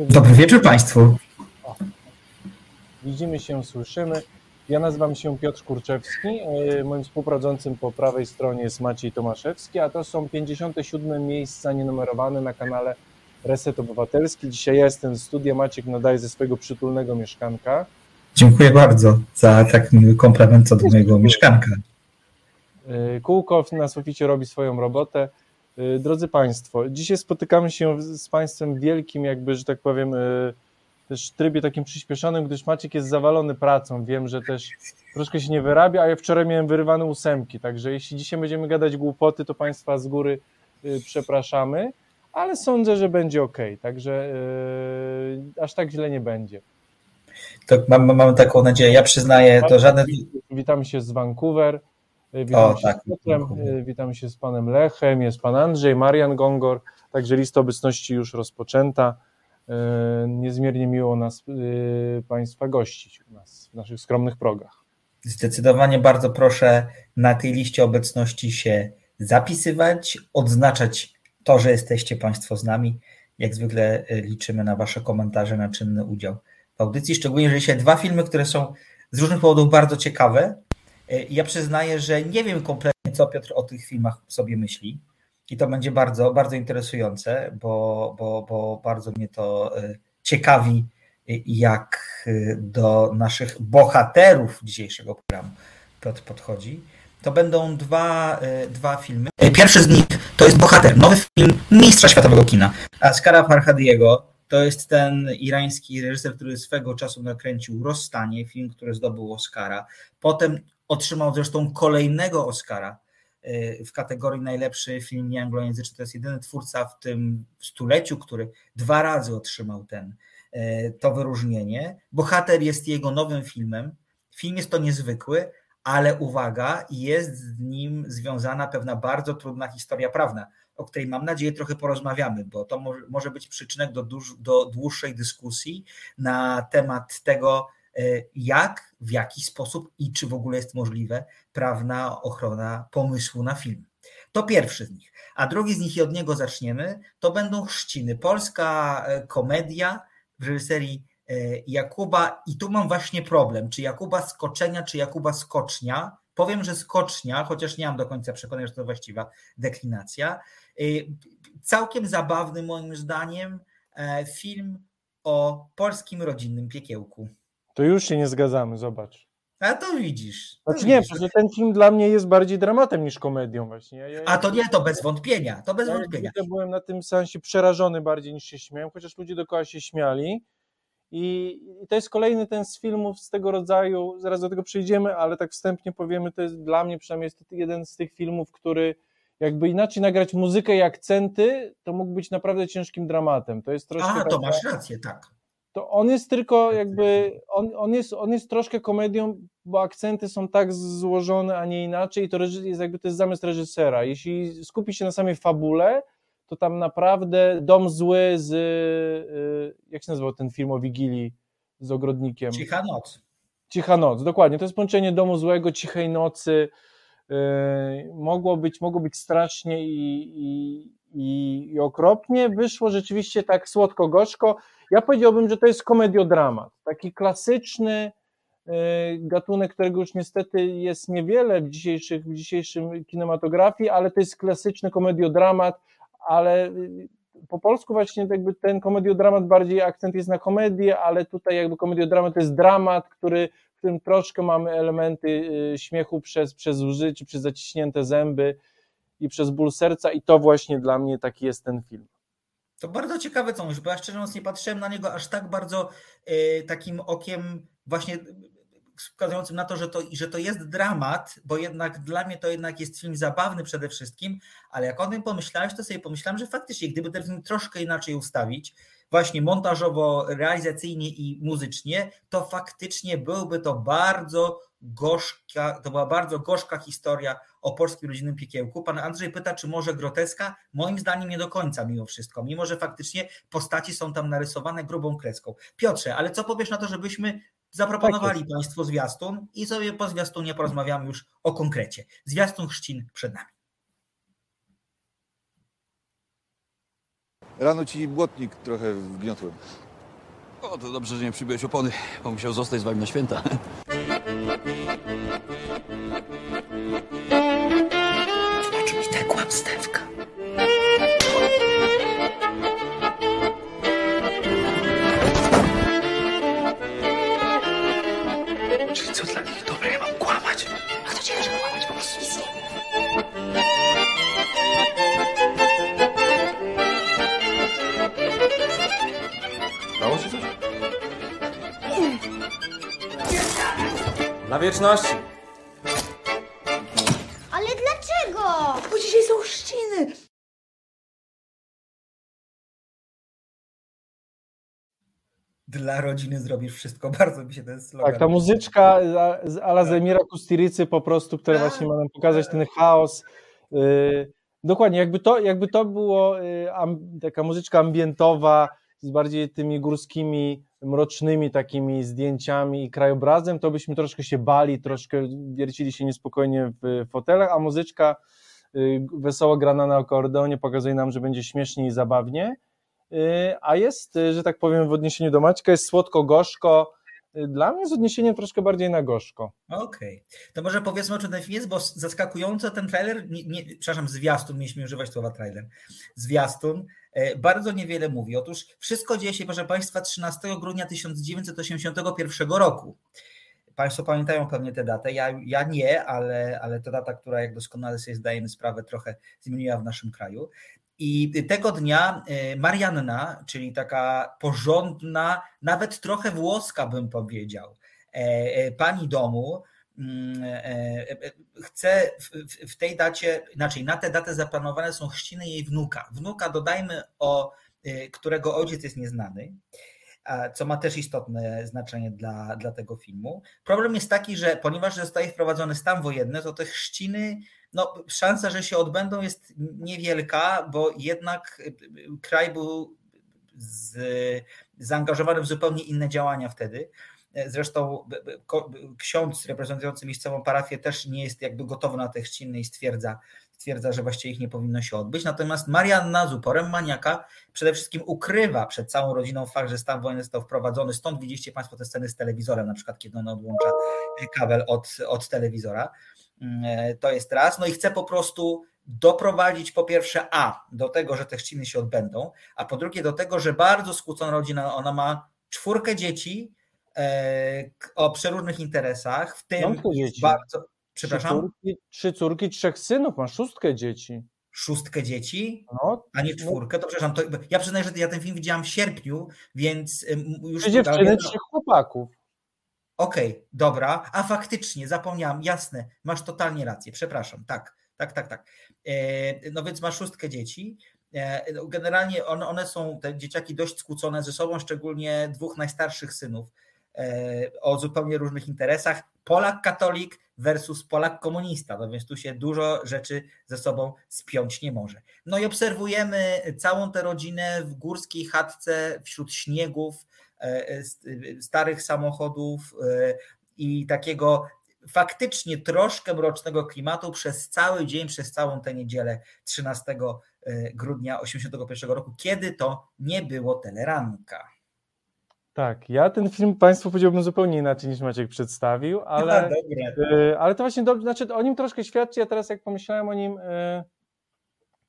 Dobry wieczór Państwu. Widzimy się, słyszymy. Ja nazywam się Piotr Kurczewski. E, moim współprowadzącym po prawej stronie jest Maciej Tomaszewski, a to są 57 miejsca nienumerowane na kanale Reset Obywatelski. Dzisiaj ja jestem w studiu, Maciek nadaje ze swojego przytulnego mieszkanka. Dziękuję bardzo za tak miły komplement co do mojego mieszkanka. E, Kółko na suficie robi swoją robotę. E, drodzy Państwo, dzisiaj spotykamy się z Państwem wielkim, jakby, że tak powiem, też w trybie takim przyspieszonym, gdyż Maciek jest zawalony pracą. Wiem, że też troszkę się nie wyrabia, a ja wczoraj miałem wyrywane ósemki, także jeśli dzisiaj będziemy gadać głupoty, to Państwa z góry y, przepraszamy, ale sądzę, że będzie ok, także yy, aż tak źle nie będzie. Tak, mam, mam taką nadzieję. Ja przyznaję, to żaden. Witamy się z Vancouver. Witamy o, się tak, z Piotrem, witamy się z panem Lechem, jest pan Andrzej, Marian Gongor, także lista obecności już rozpoczęta. E, niezmiernie miło nas, e, Państwa gościć u nas w naszych skromnych progach. Zdecydowanie bardzo proszę na tej liście obecności się zapisywać, odznaczać to, że jesteście Państwo z nami. Jak zwykle e, liczymy na Wasze komentarze, na czynny udział w audycji, szczególnie, że dzisiaj dwa filmy, które są z różnych powodów bardzo ciekawe. Ja przyznaję, że nie wiem kompletnie, co Piotr o tych filmach sobie myśli. I to będzie bardzo, bardzo interesujące, bo, bo, bo bardzo mnie to e, ciekawi, jak e, do naszych bohaterów dzisiejszego programu Piotr podchodzi. To będą dwa, e, dwa filmy. Pierwszy z nich to jest bohater, nowy film mistrza światowego kina, Askara Farhadiego. To jest ten irański reżyser, który swego czasu nakręcił Rozstanie, film, który zdobył Oscara. Potem otrzymał zresztą kolejnego Oscara Y, w kategorii najlepszy film nieanglojęzyczny. To jest jedyny twórca w tym stuleciu, który dwa razy otrzymał ten, y, to wyróżnienie. Bohater jest jego nowym filmem. Film jest to niezwykły, ale uwaga, jest z nim związana pewna bardzo trudna historia prawna, o której mam nadzieję trochę porozmawiamy, bo to może być przyczynek do, do dłuższej dyskusji na temat tego, jak, w jaki sposób i czy w ogóle jest możliwe prawna ochrona pomysłu na film. To pierwszy z nich. A drugi z nich, i od niego zaczniemy, to będą Chrzciny. Polska e, komedia w reżyserii e, Jakuba, i tu mam właśnie problem, czy Jakuba Skoczenia, czy Jakuba Skocznia. Powiem, że Skocznia, chociaż nie mam do końca przekonania, że to właściwa deklinacja. Całkiem zabawny moim zdaniem film o polskim rodzinnym piekiełku. To już się nie zgadzamy, zobacz. A to widzisz. To znaczy widzisz. nie, że ten film dla mnie jest bardziej dramatem niż komedią właśnie. Ja, ja, A to nie, to bez wątpienia, to bez ja wątpienia. Ja byłem na tym sensie przerażony bardziej niż się śmiałem, chociaż ludzie dookoła się śmiali. I, I, to jest kolejny ten z filmów z tego rodzaju, zaraz do tego przejdziemy, ale tak wstępnie powiemy, to jest dla mnie przynajmniej jest jeden z tych filmów, który jakby inaczej nagrać muzykę i akcenty, to mógł być naprawdę ciężkim dramatem. To jest troszkę. A, to masz rację, tak to on jest tylko jakby, on, on, jest, on jest troszkę komedią, bo akcenty są tak złożone, a nie inaczej i to jest jakby to jest zamysł reżysera. Jeśli skupi się na samej fabule, to tam naprawdę Dom Zły z, y, jak się nazywał ten film o Wigilii z Ogrodnikiem? Cicha Noc. Cicha Noc, dokładnie. To jest połączenie Domu Złego, Cichej Nocy. Yy, mogło być, mogło być strasznie i, i, i, i okropnie. Wyszło rzeczywiście tak słodko-gorzko. Ja powiedziałbym, że to jest komediodramat. Taki klasyczny y, gatunek, którego już niestety jest niewiele w, dzisiejszych, w dzisiejszym kinematografii, ale to jest klasyczny komediodramat, ale y, po polsku właśnie jakby ten komediodramat bardziej akcent jest na komedię, ale tutaj jakby komediodramat to jest dramat, który, w którym troszkę mamy elementy y, śmiechu przez, przez łzy, czy przez zaciśnięte zęby i przez ból serca i to właśnie dla mnie taki jest ten film. To bardzo ciekawe co mówisz, bo ja szczerze mówiąc nie patrzyłem na niego aż tak bardzo y, takim okiem właśnie wskazującym na to że, to, że to jest dramat, bo jednak dla mnie to jednak jest film zabawny przede wszystkim, ale jak o tym pomyślałeś, to sobie pomyślałem, że faktycznie gdyby ten film troszkę inaczej ustawić, właśnie montażowo, realizacyjnie i muzycznie, to faktycznie byłby to bardzo gorzka, to była bardzo gorzka historia o polskim rodzinnym piekiełku. Pan Andrzej pyta, czy może groteska? Moim zdaniem nie do końca mimo wszystko, mimo że faktycznie postaci są tam narysowane grubą kreską. Piotrze, ale co powiesz na to, żebyśmy zaproponowali tak Państwu zwiastun i sobie po zwiastunie porozmawiamy już o konkrecie. Zwiastun chrzcin przed nami. Rano ci błotnik trochę wgniotłem. O, to dobrze, że nie przybyłeś opony, bo musiał zostać z wami na święta. wieczności. Ale dlaczego? Bo dzisiaj są chrzciny. Dla rodziny zrobisz wszystko. Bardzo mi się ten slogan. Tak, ta muzyczka z- Ala Zemira Kustiricy po prostu, która Tak. właśnie ma nam pokazać ten chaos. y, Dokładnie, jakby to, jakby to było y, taka muzyczka ambientowa z bardziej tymi górskimi, mrocznymi takimi zdjęciami i krajobrazem, to byśmy troszkę się bali, troszkę wiercili się niespokojnie w fotelach, a muzyczka y, wesoło grana na akordeonie pokazuje nam, że będzie śmiesznie i zabawnie. Y, A jest, y, że tak powiem, w odniesieniu do Maćka, jest słodko-gorzko. Dla mnie z odniesieniem troszkę bardziej na gorzko. Okej. To może powiedzmy o czym ten film jest, bo zaskakująco ten trailer, nie, nie, przepraszam, zwiastun, mieliśmy używać słowa trailer, zwiastun, bardzo niewiele mówi. Otóż wszystko dzieje się, proszę Państwa, 13 grudnia 1981 roku. Państwo pamiętają pewnie tę datę, ja, ja nie, ale, ale to data, która jak doskonale sobie zdajemy sprawę, trochę zmieniła w naszym kraju. I tego dnia e, Marianna, czyli taka porządna, nawet trochę włoska bym powiedział, e, e, pani domu, e, e, chce w, w- w tej dacie, inaczej na tę datę zaplanowane są chrzciny jej wnuka. Wnuka dodajmy o, e, którego ojciec jest nieznany, co ma też istotne znaczenie dla, dla tego filmu. Problem jest taki, że ponieważ zostaje wprowadzony stan wojenny, to te chrzciny, no szansa, że się odbędą jest niewielka, bo jednak e, kraj był z, zaangażowany w zupełnie inne działania wtedy. Zresztą ksiądz reprezentujący miejscową parafię też nie jest jakby gotowy na te chrzciny i stwierdza, stwierdza, że właściwie ich nie powinno się odbyć. Natomiast Marianna z uporem maniaka przede wszystkim ukrywa przed całą rodziną fakt, że stan wojenny został wprowadzony. Stąd widzieliście Państwo te sceny z telewizorem, na przykład kiedy on odłącza kabel od, od telewizora. Mm, To jest raz. No i chce po prostu doprowadzić po pierwsze A do tego, że te chrzciny się odbędą, a po drugie do tego, że bardzo skłócona rodzina, ona ma czwórkę dzieci o przeróżnych interesach, w tym bardzo, Trzy przepraszam, córki, trzy córki, trzech synów, ma szóstkę dzieci. szóstkę dzieci, No, a nie czwórkę, to przepraszam, to, ja przyznaję, że ja ten film widziałam w sierpniu, więc już... trzy dziewczyny, trzech chłopaków. Okej, dobra, a faktycznie, zapomniałam, jasne, masz totalnie rację, przepraszam, tak, tak, tak, tak. E, No więc masz szóstkę dzieci. E, no Generalnie one, one są, te dzieciaki dość skłócone ze sobą, szczególnie dwóch najstarszych synów e, o zupełnie różnych interesach. Polak katolik versus Polak komunista, no więc tu się dużo rzeczy ze sobą spiąć nie może. No i obserwujemy całą tę rodzinę w górskiej chatce wśród śniegów, e, s- starych samochodów e, i takiego faktycznie troszkę mrocznego klimatu przez cały dzień, przez całą tę niedzielę 13 grudnia 1981 roku, kiedy to nie było teleranka. Tak, ja ten film Państwu powiedziałbym zupełnie inaczej niż Maciek przedstawił, ale, y, ale to właśnie dobrze, znaczy o nim troszkę świadczy, ja teraz jak pomyślałem o nim, y,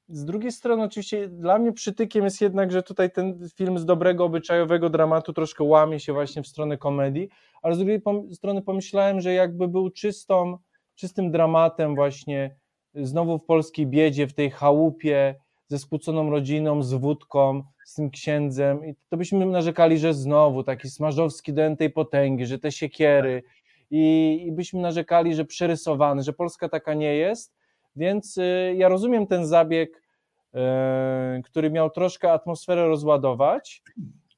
z drugiej strony oczywiście dla mnie przytykiem jest jednak, że tutaj ten film z dobrego obyczajowego dramatu troszkę łamie się właśnie w stronę komedii, ale z drugiej pom- strony pomyślałem, że jakby był czystą, czystym dramatem właśnie znowu w polskiej biedzie, w tej chałupie, ze skłóconą rodziną, z wódką, z tym księdzem. I to byśmy narzekali, że znowu taki smażowski do tej potęgi, że te siekiery. I, i byśmy narzekali, że przerysowany, że Polska taka nie jest, więc y, ja rozumiem ten zabieg, y, który miał troszkę atmosferę rozładować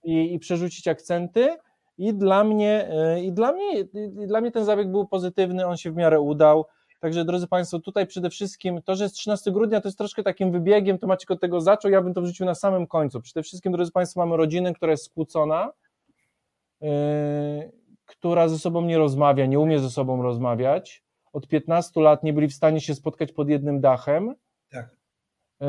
i, i przerzucić akcenty. I dla mnie, y, i dla mnie, i dla mnie ten zabieg był pozytywny, on się w miarę udał, Także drodzy Państwo, tutaj przede wszystkim to, że jest 13 grudnia, to jest troszkę takim wybiegiem, to Maciek od tego zaczął, ja bym to wrzucił na samym końcu. Przede wszystkim, drodzy Państwo, mamy rodzinę, która jest skłócona, yy, która ze sobą nie rozmawia, nie umie ze sobą rozmawiać. Od 15 lat nie byli w stanie się spotkać pod jednym dachem. Tak. Yy,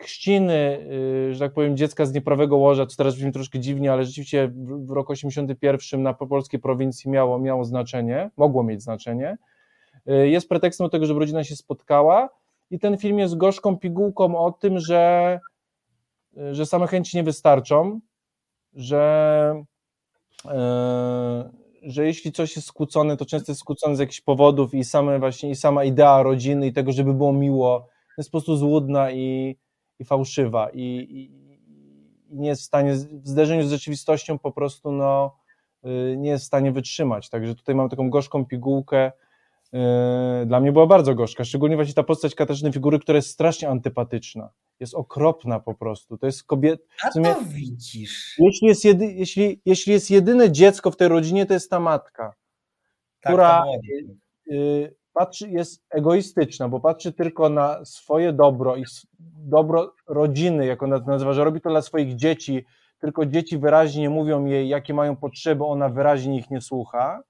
chrzciny, yy, że tak powiem, dziecka z nieprawego łoża, co teraz brzmi troszkę dziwnie, ale rzeczywiście w, w roku 81 na polskiej prowincji miało, miało znaczenie, mogło mieć znaczenie. Yy, jest pretekstem do tego, żeby rodzina się spotkała i ten film jest gorzką pigułką o tym, że, że same chęci nie wystarczą, że że jeśli coś jest skłócone, to często jest skłócone z jakichś powodów i same właśnie, i sama idea rodziny i tego, żeby było miło, jest po prostu złudna i, i fałszywa i, i, nie jest w stanie, w zderzeniu z rzeczywistością po prostu no, y, nie jest w stanie wytrzymać. Także tutaj mam taką gorzką pigułkę. Y, dla mnie była bardzo gorzka, szczególnie właśnie ta postać Katarzyny Figury, która jest strasznie antypatyczna. Jest okropna po prostu. To jest kobieta. A to widzisz. Jeśli jest, jedy, jeśli, jeśli jest jedyne dziecko w tej rodzinie, to jest ta matka, tak, która patrzy, jest egoistyczna, bo patrzy tylko na swoje dobro i dobro rodziny, jak ona to nazywa, że robi to dla swoich dzieci, tylko dzieci wyraźnie mówią jej, jakie mają potrzeby, ona wyraźnie ich nie słucha.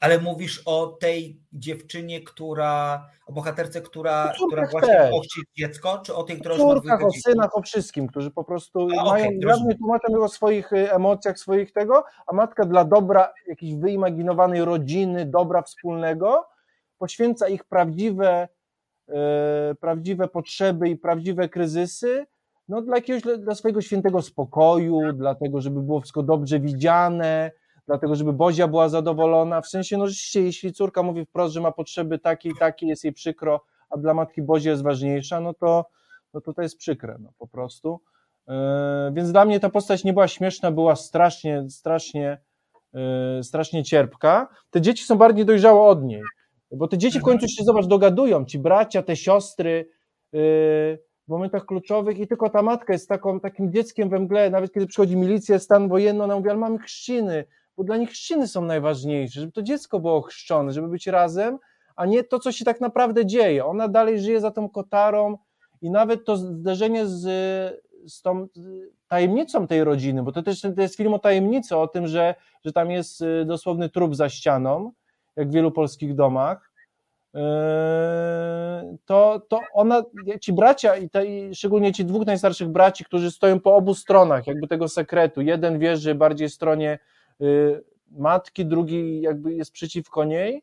Ale mówisz o tej dziewczynie, która, o bohaterce, która, która właśnie pochci dziecko, czy o tej, która już ma o synach, o wszystkim, którzy po prostu a, mają, okay, żadnie tłumaczą o swoich y, emocjach, swoich tego, a matka dla dobra jakiejś wyimaginowanej rodziny, dobra wspólnego, poświęca ich prawdziwe, e, prawdziwe potrzeby i prawdziwe kryzysy, no dla jakiegoś, dla swojego świętego spokoju, dlatego, żeby było wszystko dobrze widziane, dlatego, żeby Bozia była zadowolona, w sensie, no rzeczywiście, jeśli córka mówi wprost, że ma potrzeby takie i takie, jest jej przykro, a dla matki Bozia jest ważniejsza, no to, no to to jest przykre, no po prostu. Yy, więc dla mnie ta postać nie była śmieszna, była strasznie, strasznie, yy, strasznie cierpka. Te dzieci są bardziej dojrzałe od niej. Bo te dzieci w końcu się, zobacz, dogadują, ci bracia, te siostry yy, w momentach kluczowych i tylko ta matka jest taką, takim dzieckiem we mgle, nawet kiedy przychodzi milicja, stan wojenny, ona mówi, ale mamy chrzciny, bo dla nich chrzciny są najważniejsze, żeby to dziecko było chrzczone, żeby być razem, a nie to, co się tak naprawdę dzieje. Ona dalej żyje za tą kotarą i nawet to zderzenie z, z tą tajemnicą tej rodziny, bo to też to jest film o tajemnicy, o tym, że, że tam jest y, dosłowny trup za ścianą, jak w wielu polskich domach, yy, to, to ona, ci bracia i, te, i szczególnie ci dwóch najstarszych braci, którzy stoją po obu stronach jakby tego sekretu, jeden wierzy bardziej stronie yy, matki, drugi jakby jest przeciwko niej,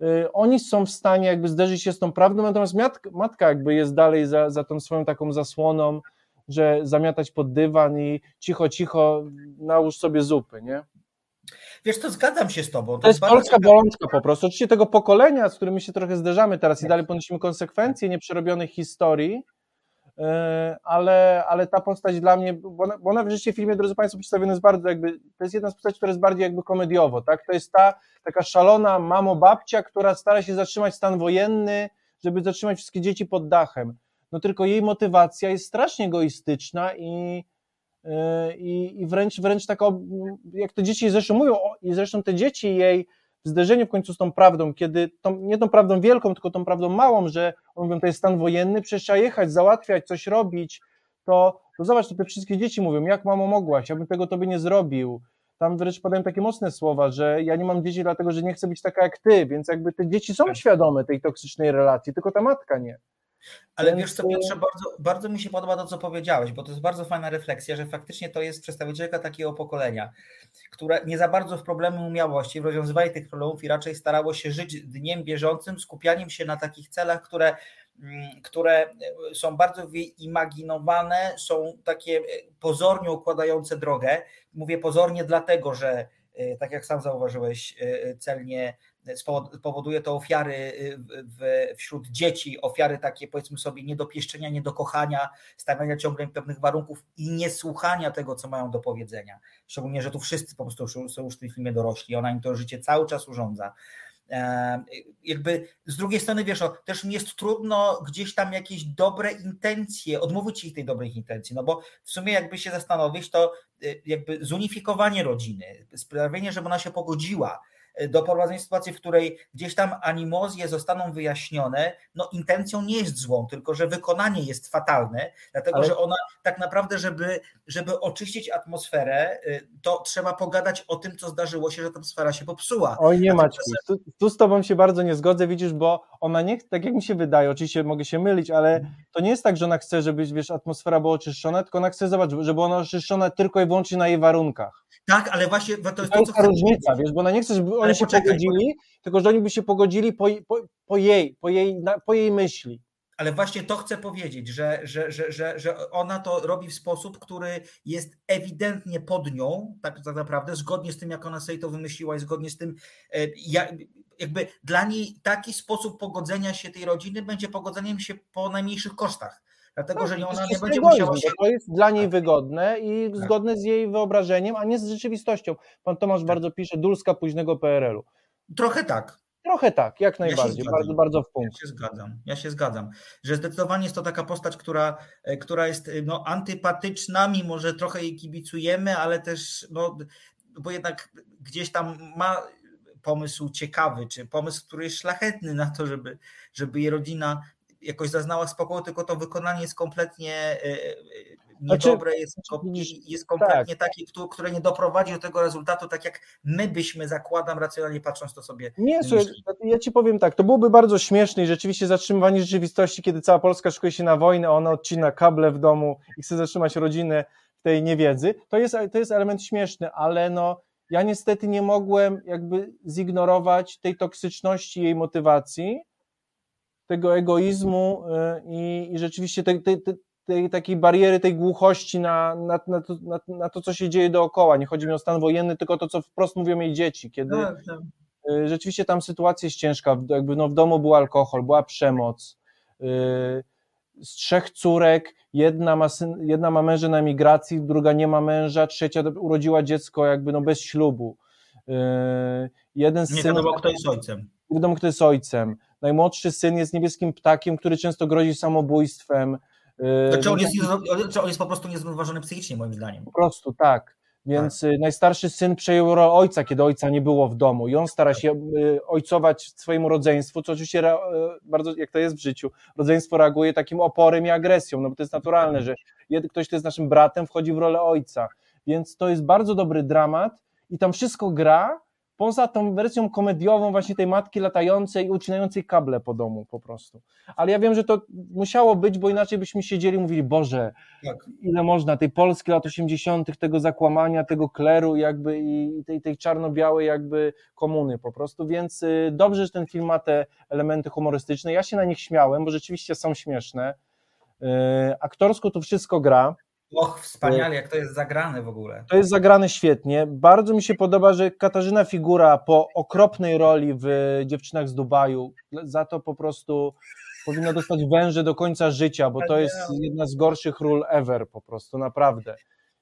yy, oni są w stanie jakby zderzyć się z tą prawdą, natomiast matka jakby jest dalej za, za tą swoją taką zasłoną, że zamiatać pod dywan i cicho, cicho nałóż sobie zupy, nie? Wiesz, to zgadzam się z tobą. To, to jest polska bolączka po prostu. Oczywiście tego pokolenia, z którymi się trochę zderzamy teraz i dalej ponosimy konsekwencje nieprzerobionych historii, e, ale, ale ta postać dla mnie, bo ona, bo ona w życiu filmie, drodzy Państwo, przedstawiona jest bardzo jakby, to jest jedna z postaci, która jest bardziej jakby komediowo, tak? To jest ta taka szalona mamo babcia, która stara się zatrzymać stan wojenny, żeby zatrzymać wszystkie dzieci pod dachem. No tylko jej motywacja jest strasznie egoistyczna i i, i wręcz, wręcz taka, jak te dzieci zresztą mówią, i zresztą te dzieci jej w zderzeniu w końcu z tą prawdą, kiedy tą, nie tą prawdą wielką, tylko tą prawdą małą, że mówią, to jest stan wojenny, przecież trzeba jechać, załatwiać, coś robić, to, to zobacz, to te wszystkie dzieci mówią, jak mamo mogłaś, ja bym tego tobie nie zrobił. Tam wręcz padają takie mocne słowa, że ja nie mam dzieci dlatego, że nie chcę być taka jak ty, więc jakby te dzieci są tak. świadome tej toksycznej relacji, tylko ta matka nie. Ale Więc... wiesz co, Piotrze, bardzo, bardzo mi się podoba to, co powiedziałeś, bo to jest bardzo fajna refleksja, że faktycznie to jest przedstawicielka takiego pokolenia, które nie za bardzo w problemy umiałości, w rozwiązywaniu tych problemów i raczej starało się żyć dniem bieżącym, skupianiem się na takich celach, które, mm, które są bardzo wyimaginowane, są takie pozornie układające drogę. Mówię pozornie dlatego, że tak jak sam zauważyłeś, e, celnie spowoduje to ofiary wśród dzieci, ofiary takie powiedzmy sobie niedopieszczenia, niedokochania, stawiania ciągle pewnych warunków i niesłuchania tego, co mają do powiedzenia. Szczególnie, że tu wszyscy po prostu są już w tym filmie dorośli, ona im to życie cały czas urządza. E, jakby z drugiej strony, wiesz, też mi jest trudno gdzieś tam jakieś dobre intencje, odmówić ich tej dobrej intencji, no bo w sumie jakby się zastanowić, to y, jakby zunifikowanie rodziny, sprawienie, żeby ona się pogodziła, e, doprowadzenie sytuacji, w której gdzieś tam animozje zostaną wyjaśnione, no intencją nie jest złą, tylko że wykonanie jest fatalne, dlatego Ale... że ona tak naprawdę, żeby, żeby oczyścić atmosferę, to trzeba pogadać o tym, co zdarzyło się, że ta atmosfera się popsuła. Oj nie Maćku, tu, tu z tobą się bardzo nie zgodzę, widzisz, bo ona nie, tak jak mi się wydaje, oczywiście mogę się mylić, ale to nie jest tak, że ona chce, żeby wiesz, atmosfera była oczyszczona, tylko ona chce, zobacz, żeby ona oczyszczona tylko i wyłącznie na jej warunkach. Tak, ale właśnie to jest to, to ta różnica, wiesz, bo ona nie chce, żeby oni się poczekaj, pogodzili, tylko że oni by się pogodzili po, po, po jej, po jej, po jej myśli. Ale właśnie to chcę powiedzieć, że, że, że, że, że ona to robi w sposób, który jest ewidentnie pod nią, tak, tak naprawdę, zgodnie z tym, jak ona sobie to wymyśliła i zgodnie z tym, e, jak, jakby dla niej taki sposób pogodzenia się tej rodziny będzie pogodzeniem się po najmniejszych kosztach. Dlatego, no, że ona nie będzie musiała się... To jest dla niej tak. wygodne i tak. zgodne z jej wyobrażeniem, a nie z rzeczywistością. Pan Tomasz tak. bardzo pisze, Dulska późnego PRL-u. Trochę tak. Trochę tak, jak najbardziej, ja bardzo, bardzo w punkt. Ja się zgadzam, ja się zgadzam, że zdecydowanie jest to taka postać, która, e, która jest no, antypatyczna, mimo że trochę jej kibicujemy, ale też, no, bo jednak gdzieś tam ma pomysł ciekawy, czy pomysł, który jest szlachetny na to, żeby, żeby jej rodzina jakoś zaznała spokoju, tylko to wykonanie jest kompletnie e, e, znaczy, niedobre, jest, jest kompletnie tak. takie, które nie doprowadzi do tego rezultatu, tak jak my byśmy, zakładam, racjonalnie patrząc to sobie. Nie, słuchaj, ja ci powiem tak, to byłoby bardzo śmieszne i rzeczywiście zatrzymywanie rzeczywistości, kiedy cała Polska szykuje się na wojnę, ona odcina kable w domu i chce zatrzymać rodzinę w tej niewiedzy, to jest, to jest element śmieszny, ale no ja niestety nie mogłem jakby zignorować tej toksyczności jej motywacji, tego egoizmu y, i, i rzeczywiście tej, tej, tej, takiej bariery, tej głuchości na, na, na, to, na, na, to, co się dzieje dookoła. Nie chodzi mi o stan wojenny, tylko to, co wprost mówią jej dzieci, kiedy tak, tak. Y, rzeczywiście tam sytuacja jest ciężka, jakby no w domu był alkohol, była przemoc, y, z trzech córek, jedna ma, syn, jedna ma męża na emigracji, druga nie ma męża, trzecia urodziła dziecko jakby no bez ślubu. Jeden nie wiadomo, kto jest ojcem. Nie wiadomo, kto jest ojcem. Najmłodszy syn jest niebieskim ptakiem, który często grozi samobójstwem. Yy, znaczy on, jest, czy on jest po prostu niezrównoważony psychicznie, moim zdaniem. Po prostu, tak. Więc tak. Y, najstarszy syn przejął rolę ojca, kiedy ojca nie było w domu i on stara się y, ojcować swojemu rodzeństwu, co oczywiście y, bardzo, jak to jest w życiu, rodzeństwo reaguje takim oporem i agresją, no bo to jest naturalne, że ktoś, kto jest naszym bratem, wchodzi w rolę ojca. Więc to jest bardzo dobry dramat i tam wszystko gra, poza tą wersją komediową właśnie tej matki latającej i ucinającej kable po domu po prostu. Ale ja wiem, że to musiało być, bo inaczej byśmy siedzieli i mówili, Boże, tak. ile można tej Polski lat 80., tego zakłamania, tego kleru jakby i tej, tej czarno-białej jakby komuny po prostu, więc y, dobrze, że ten film ma te elementy humorystyczne. Ja się na nich śmiałem, bo rzeczywiście są śmieszne. Yy, aktorsko to wszystko gra. Och, wspaniale, jak to jest zagrane w ogóle. To jest zagrane świetnie. Bardzo mi się podoba, że Katarzyna Figura po okropnej roli w Dziewczynach z Dubaju, za to po prostu powinna dostać węże do końca życia, bo to jest jedna z gorszych ról ever po prostu, naprawdę.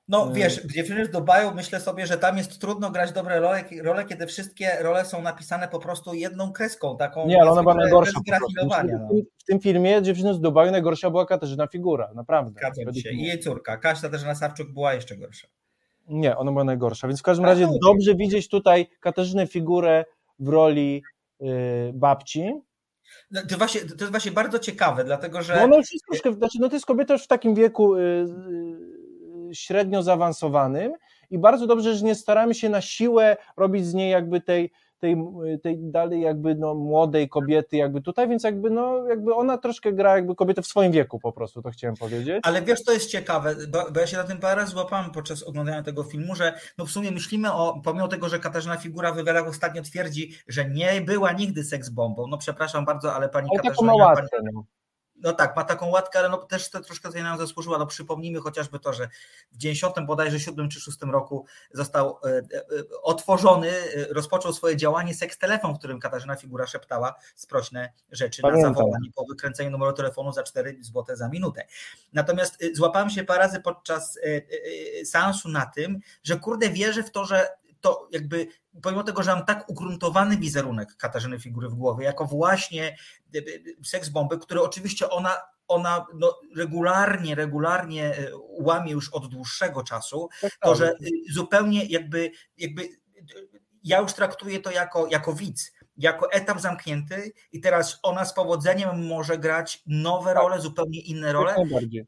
No y- wiesz, dziewczyny z Dubaju, myślę sobie, że tam jest trudno grać dobre role, role, kiedy wszystkie role są napisane po prostu jedną kreską, taką Nie, ale ona była najgorsza. No. W tym filmie dziewczyny z Dubaju najgorsza była Katarzyna Figura, naprawdę. Zgadzam się. I jej córka, Kasia Katarzyna Sawczuk była jeszcze gorsza. Nie, ona była najgorsza, więc w każdym razie no, dobrze widzieć tutaj Katarzynę Figurę w roli yy, babci, no, to, właśnie, to jest właśnie bardzo ciekawe, dlatego że. No, no, jest troszkę, znaczy, no to jest kobieta już w takim wieku yy, średnio zaawansowanym i bardzo dobrze, że nie staramy się na siłę robić z niej jakby tej, tej, tej dalej jakby no młodej kobiety jakby tutaj, więc jakby no jakby ona troszkę gra jakby kobietę w swoim wieku po prostu, to chciałem powiedzieć. Ale wiesz, to jest ciekawe, bo, ja się na tym parę razy złapałem podczas oglądania tego filmu, że no w sumie myślimy o, pomimo tego, że Katarzyna Figura w wywiadach ostatnio twierdzi, że nie była nigdy seksbombą, no przepraszam bardzo, ale pani ale Katarzyna... Taką łatkę, pani, no no tak, ma taką łatkę, ale no też to troszkę sobie nam zasłużyła. No przypomnijmy chociażby to, że w 90 bodajże 7 czy 6 roku został e, e, otworzony, e, rozpoczął swoje działanie seks telefon, w którym Katarzyna Figura szeptała sprośne rzeczy Pamiętam. na zawołanie po wykręceniu numeru telefonu za 4 zł za minutę. Natomiast złapałem się parę razy podczas seansu na tym, że kurde wierzę w to, że to jakby pomimo tego, że mam tak ugruntowany wizerunek Katarzyny Figury w głowie, jako właśnie e, e, seks bomby, który oczywiście ona, ona no regularnie, regularnie e, łamie już od dłuższego czasu, tak, to, tak. że zupełnie jakby, jakby ja już traktuję to jako, jako widz, jako etap zamknięty i teraz ona z powodzeniem może grać nowe Tak. role, zupełnie inne role.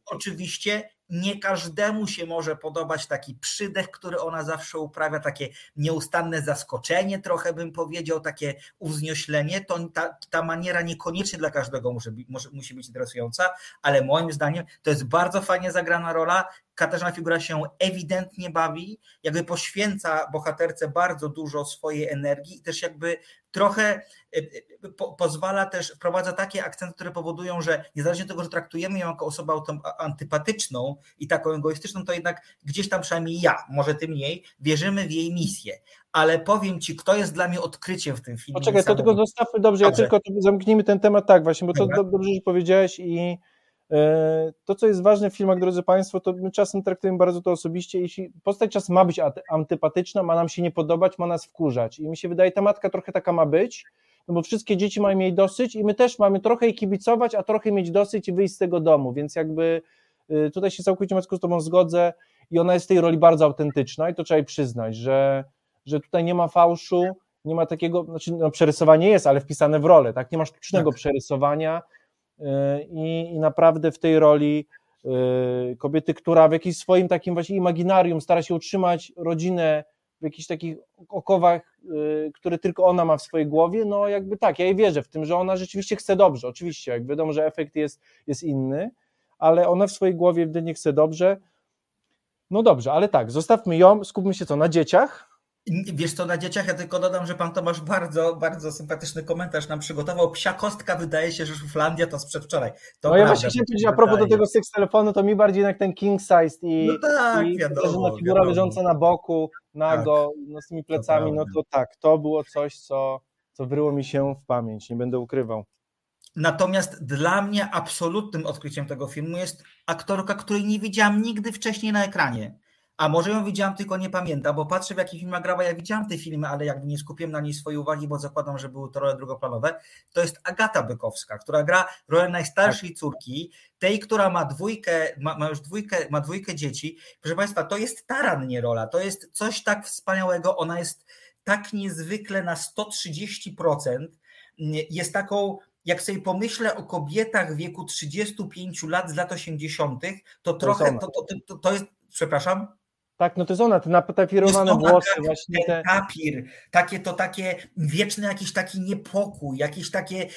Oczywiście nie każdemu się może podobać taki przydech, który ona zawsze uprawia, takie nieustanne zaskoczenie, trochę bym powiedział, takie uwznioślenie. To ta, ta maniera niekoniecznie dla każdego może, może, musi być interesująca, ale moim zdaniem to jest bardzo fajnie zagrana rola. Katarzyna Figura się ewidentnie bawi, jakby poświęca bohaterce bardzo dużo swojej energii i też jakby trochę y, y, po, pozwala też, wprowadza takie akcenty, które powodują, że niezależnie od tego, że traktujemy ją jako osobę antypatyczną i taką egoistyczną, to jednak gdzieś tam przynajmniej ja, może ty mniej, wierzymy w jej misję. Ale powiem ci, kto jest dla mnie odkryciem w tym filmie. Poczekaj, to tylko zostawmy, dobrze, Dobrze. ja tylko zamknijmy ten temat tak właśnie, bo to dobrze, że powiedziałeś i e, to, co jest ważne w filmach, drodzy Państwo, to my czasem traktujemy bardzo to osobiście, jeśli postać czas ma być aty- antypatyczna, ma nam się nie podobać, ma nas wkurzać i mi się wydaje, ta matka trochę taka ma być, no bo wszystkie dzieci mają jej dosyć i my też mamy trochę jej kibicować, a trochę mieć dosyć i wyjść z tego domu, więc jakby y, tutaj się całkowicie Macku z Tobą zgodzę i ona jest w tej roli bardzo autentyczna i to trzeba jej przyznać, że, że tutaj nie ma fałszu, nie ma takiego, znaczy no, przerysowanie jest, ale wpisane w rolę, tak? Nie ma sztucznego Tak. przerysowania i, i naprawdę w tej roli yy, kobiety, która w jakimś swoim takim właśnie imaginarium stara się utrzymać rodzinę w jakichś takich okowach, yy, które tylko ona ma w swojej głowie, no jakby tak, ja jej wierzę w tym, że ona rzeczywiście chce dobrze, oczywiście, jak wiadomo, że efekt jest, jest inny, ale ona w swojej głowie ewidentnie chce dobrze. No dobrze, ale tak, zostawmy ją, skupmy się co, na dzieciach, Wiesz co, na dzieciach ja tylko dodam, że pan Tomasz bardzo, bardzo sympatyczny komentarz nam przygotował. Psia kostka wydaje się, że Szuflandia to z przedwczoraj. To no ja właśnie chciałem to powiedzieć, a propos do tego seks telefonu, to mi bardziej jednak ten king size i, No tak, i wiadomo, Katarzyna figura leżąca na boku, nago, no z tymi plecami, no prawda. to tak, to było coś, co, co wryło mi się w pamięć, nie będę ukrywał. Natomiast dla mnie absolutnym odkryciem tego filmu jest aktorka, której nie widziałam nigdy wcześniej na ekranie. A może ją widziałam, tylko nie pamiętam, bo patrzę w jakich filmach grała. Ja widziałam te filmy, ale jakby nie skupiłem na niej swojej uwagi, bo zakładam, że były to role drugoplanowe. To jest Agata Bykowska, która gra rolę najstarszej córki, tej, która ma dwójkę, ma, ma już dwójkę, ma dwójkę dzieci. Proszę Państwa, to jest tarannie rola, to jest coś tak wspaniałego. Ona jest tak niezwykle na 130%. Jest taką jak sobie pomyślę o kobietach w wieku 35 lat z lat 80., to trochę to, to, to, to jest, przepraszam, Tak, no to jest ona, te ona włosy, tak, właśnie te, papir, takie to takie wieczny jakiś taki niepokój, jakieś takie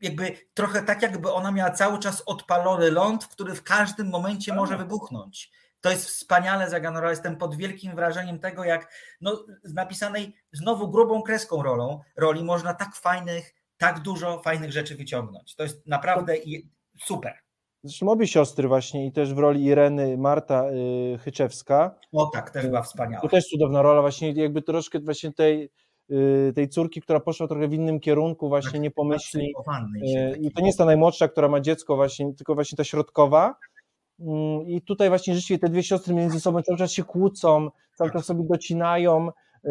jakby trochę tak jakby ona miała cały czas odpalony ląd, który w każdym momencie Tak. może wybuchnąć. To jest wspaniale zagrane. Jestem pod wielkim wrażeniem tego, jak no, z napisanej znowu grubą kreską rolą, roli można tak fajnych, tak dużo fajnych rzeczy wyciągnąć. To jest naprawdę super. Zresztą obie siostry właśnie i też w roli Ireny Marta y, Chyczewska, O tak, też była wspaniała. To też cudowna rola, właśnie jakby troszkę właśnie tej, y, tej córki, która poszła trochę w innym kierunku, właśnie Tak, nie pomyśli. Y, I to nie jest ta najmłodsza, która ma dziecko, właśnie, tylko właśnie ta środkowa. Mm, I tutaj właśnie rzeczywiście te dwie siostry między sobą cały czas się kłócą, cały czas sobie docinają. Y,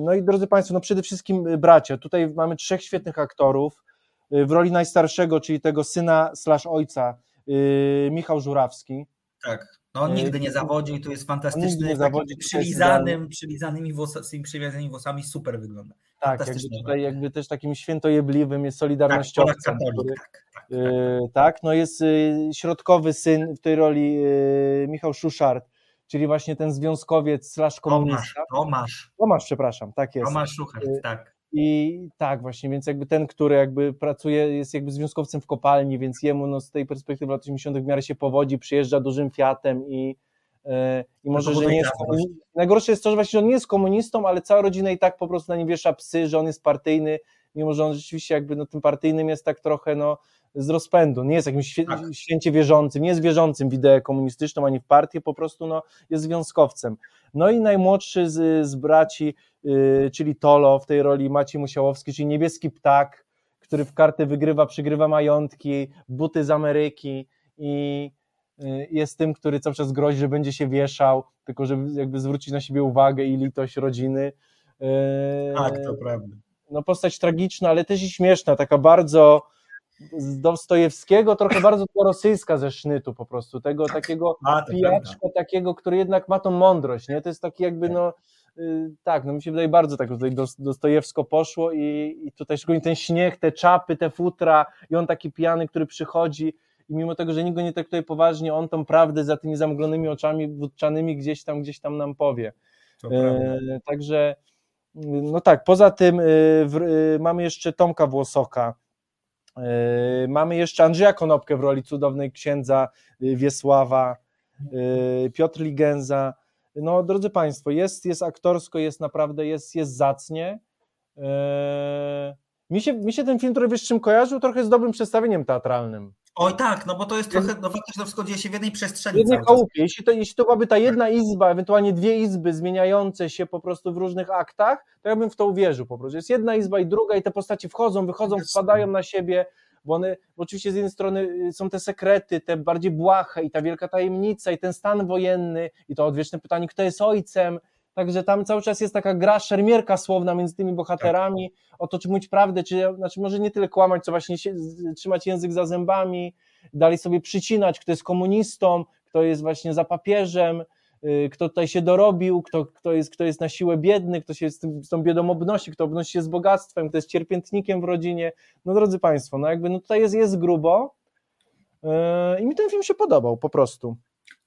No i drodzy Państwo, no przede wszystkim bracia. Tutaj mamy trzech świetnych aktorów. W roli najstarszego, czyli tego syna slash ojca, Michał Żurawski. Tak. No on Yy, nigdy nie zawodził i tu jest nigdy fantastyczny, nie zawodzi, przylizanym, przylizanymi włosami, z tymi włosami super wygląda. Tak, jakby tutaj jakby też takim świętojebliwym jest solidarnościowcem. Tak, Polak który- katolik, tak, tak, tak. Yy, tak, no jest y, środkowy syn w tej roli y, Michał Szuszart, czyli właśnie ten związkowiec slash Tomasz, komunista. Tomasz, Tomasz, przepraszam, tak jest. Tomasz Szuchart, Yy, tak. I tak właśnie, więc jakby ten, który jakby pracuje, jest jakby związkowcem w kopalni, więc jemu no, z tej perspektywy lat 80. w miarę się powodzi, przyjeżdża dużym Fiatem i, e, i może, że nie jest klasę komuni- Najgorsze jest to, że właśnie że on nie jest komunistą, ale cała rodzina i tak po prostu na nim wiesza psy, że on jest partyjny, mimo że on rzeczywiście jakby no, tym partyjnym jest tak trochę no, z rozpędu, nie jest jakimś świe- Tak. święcie wierzącym, nie jest wierzącym w ideę komunistyczną ani w partię, po prostu no, jest związkowcem. No i najmłodszy z, z braci, yy, czyli Tolo w tej roli Maciej Musiałowski, czyli niebieski ptak, który w karty wygrywa, przygrywa majątki, buty z Ameryki i yy, jest tym, który cały czas grozi, że będzie się wieszał, tylko żeby jakby zwrócić na siebie uwagę i litość rodziny. Yy, Tak, to prawda. no postać tragiczna, ale też i śmieszna, taka bardzo z Dostojewskiego, trochę bardzo rosyjska ze sznytu po prostu, tego takiego A, to prawda. pijaczka takiego, który jednak ma tą mądrość, nie? To jest taki jakby no y, tak, no mi się wydaje bardzo tak tutaj dos- Dostojewsko poszło i, i tutaj szczególnie ten śnieg, te czapy, te futra i on taki pijany, który przychodzi i mimo tego, że nikt go nie traktuje poważnie, on tą prawdę za tymi zamglonymi oczami wódczanymi gdzieś tam, gdzieś tam nam powie. E, Także, no tak, poza tym y, y, mamy jeszcze Tomka Włosoka, mamy jeszcze Andrzeja Konopkę w roli cudownej księdza y, Wiesława, y, Piotr Ligenza. No, drodzy Państwo, jest, jest aktorsko, jest naprawdę, jest, jest zacnie. Mi się, mi się ten film trochę wiesz, czym kojarzył, trochę z dobrym przedstawieniem teatralnym. Oj tak, no bo to jest trochę, no faktycznie to wszystko dzieje się w jednej przestrzeni W jednej chałupie. Jeśli to, jeśli to byłaby ta jedna izba, ewentualnie dwie izby zmieniające się po prostu w różnych aktach, to ja bym w to uwierzył po prostu. Jest jedna izba i druga i te postaci wchodzą, wychodzą, wpadają na siebie, bo one, bo oczywiście z jednej strony y, są te sekrety, te bardziej błahe i ta wielka tajemnica i ten stan wojenny i to odwieczne pytanie, kto jest ojcem, Także tam cały czas jest taka gra, szermierka słowna między tymi bohaterami, o to, czy mówić prawdę, czy znaczy może nie tyle kłamać, co właśnie się, trzymać język za zębami, dalej sobie przycinać, kto jest komunistą, kto jest właśnie za papieżem, y, kto tutaj się dorobił, kto, kto, jest, kto jest na siłę biedny, kto się z, tym, z tą biedą obnosi, kto obnosi się z bogactwem, kto jest cierpiętnikiem w rodzinie. No drodzy Państwo, no jakby no tutaj jest, jest grubo yy, i mi ten film się podobał po prostu.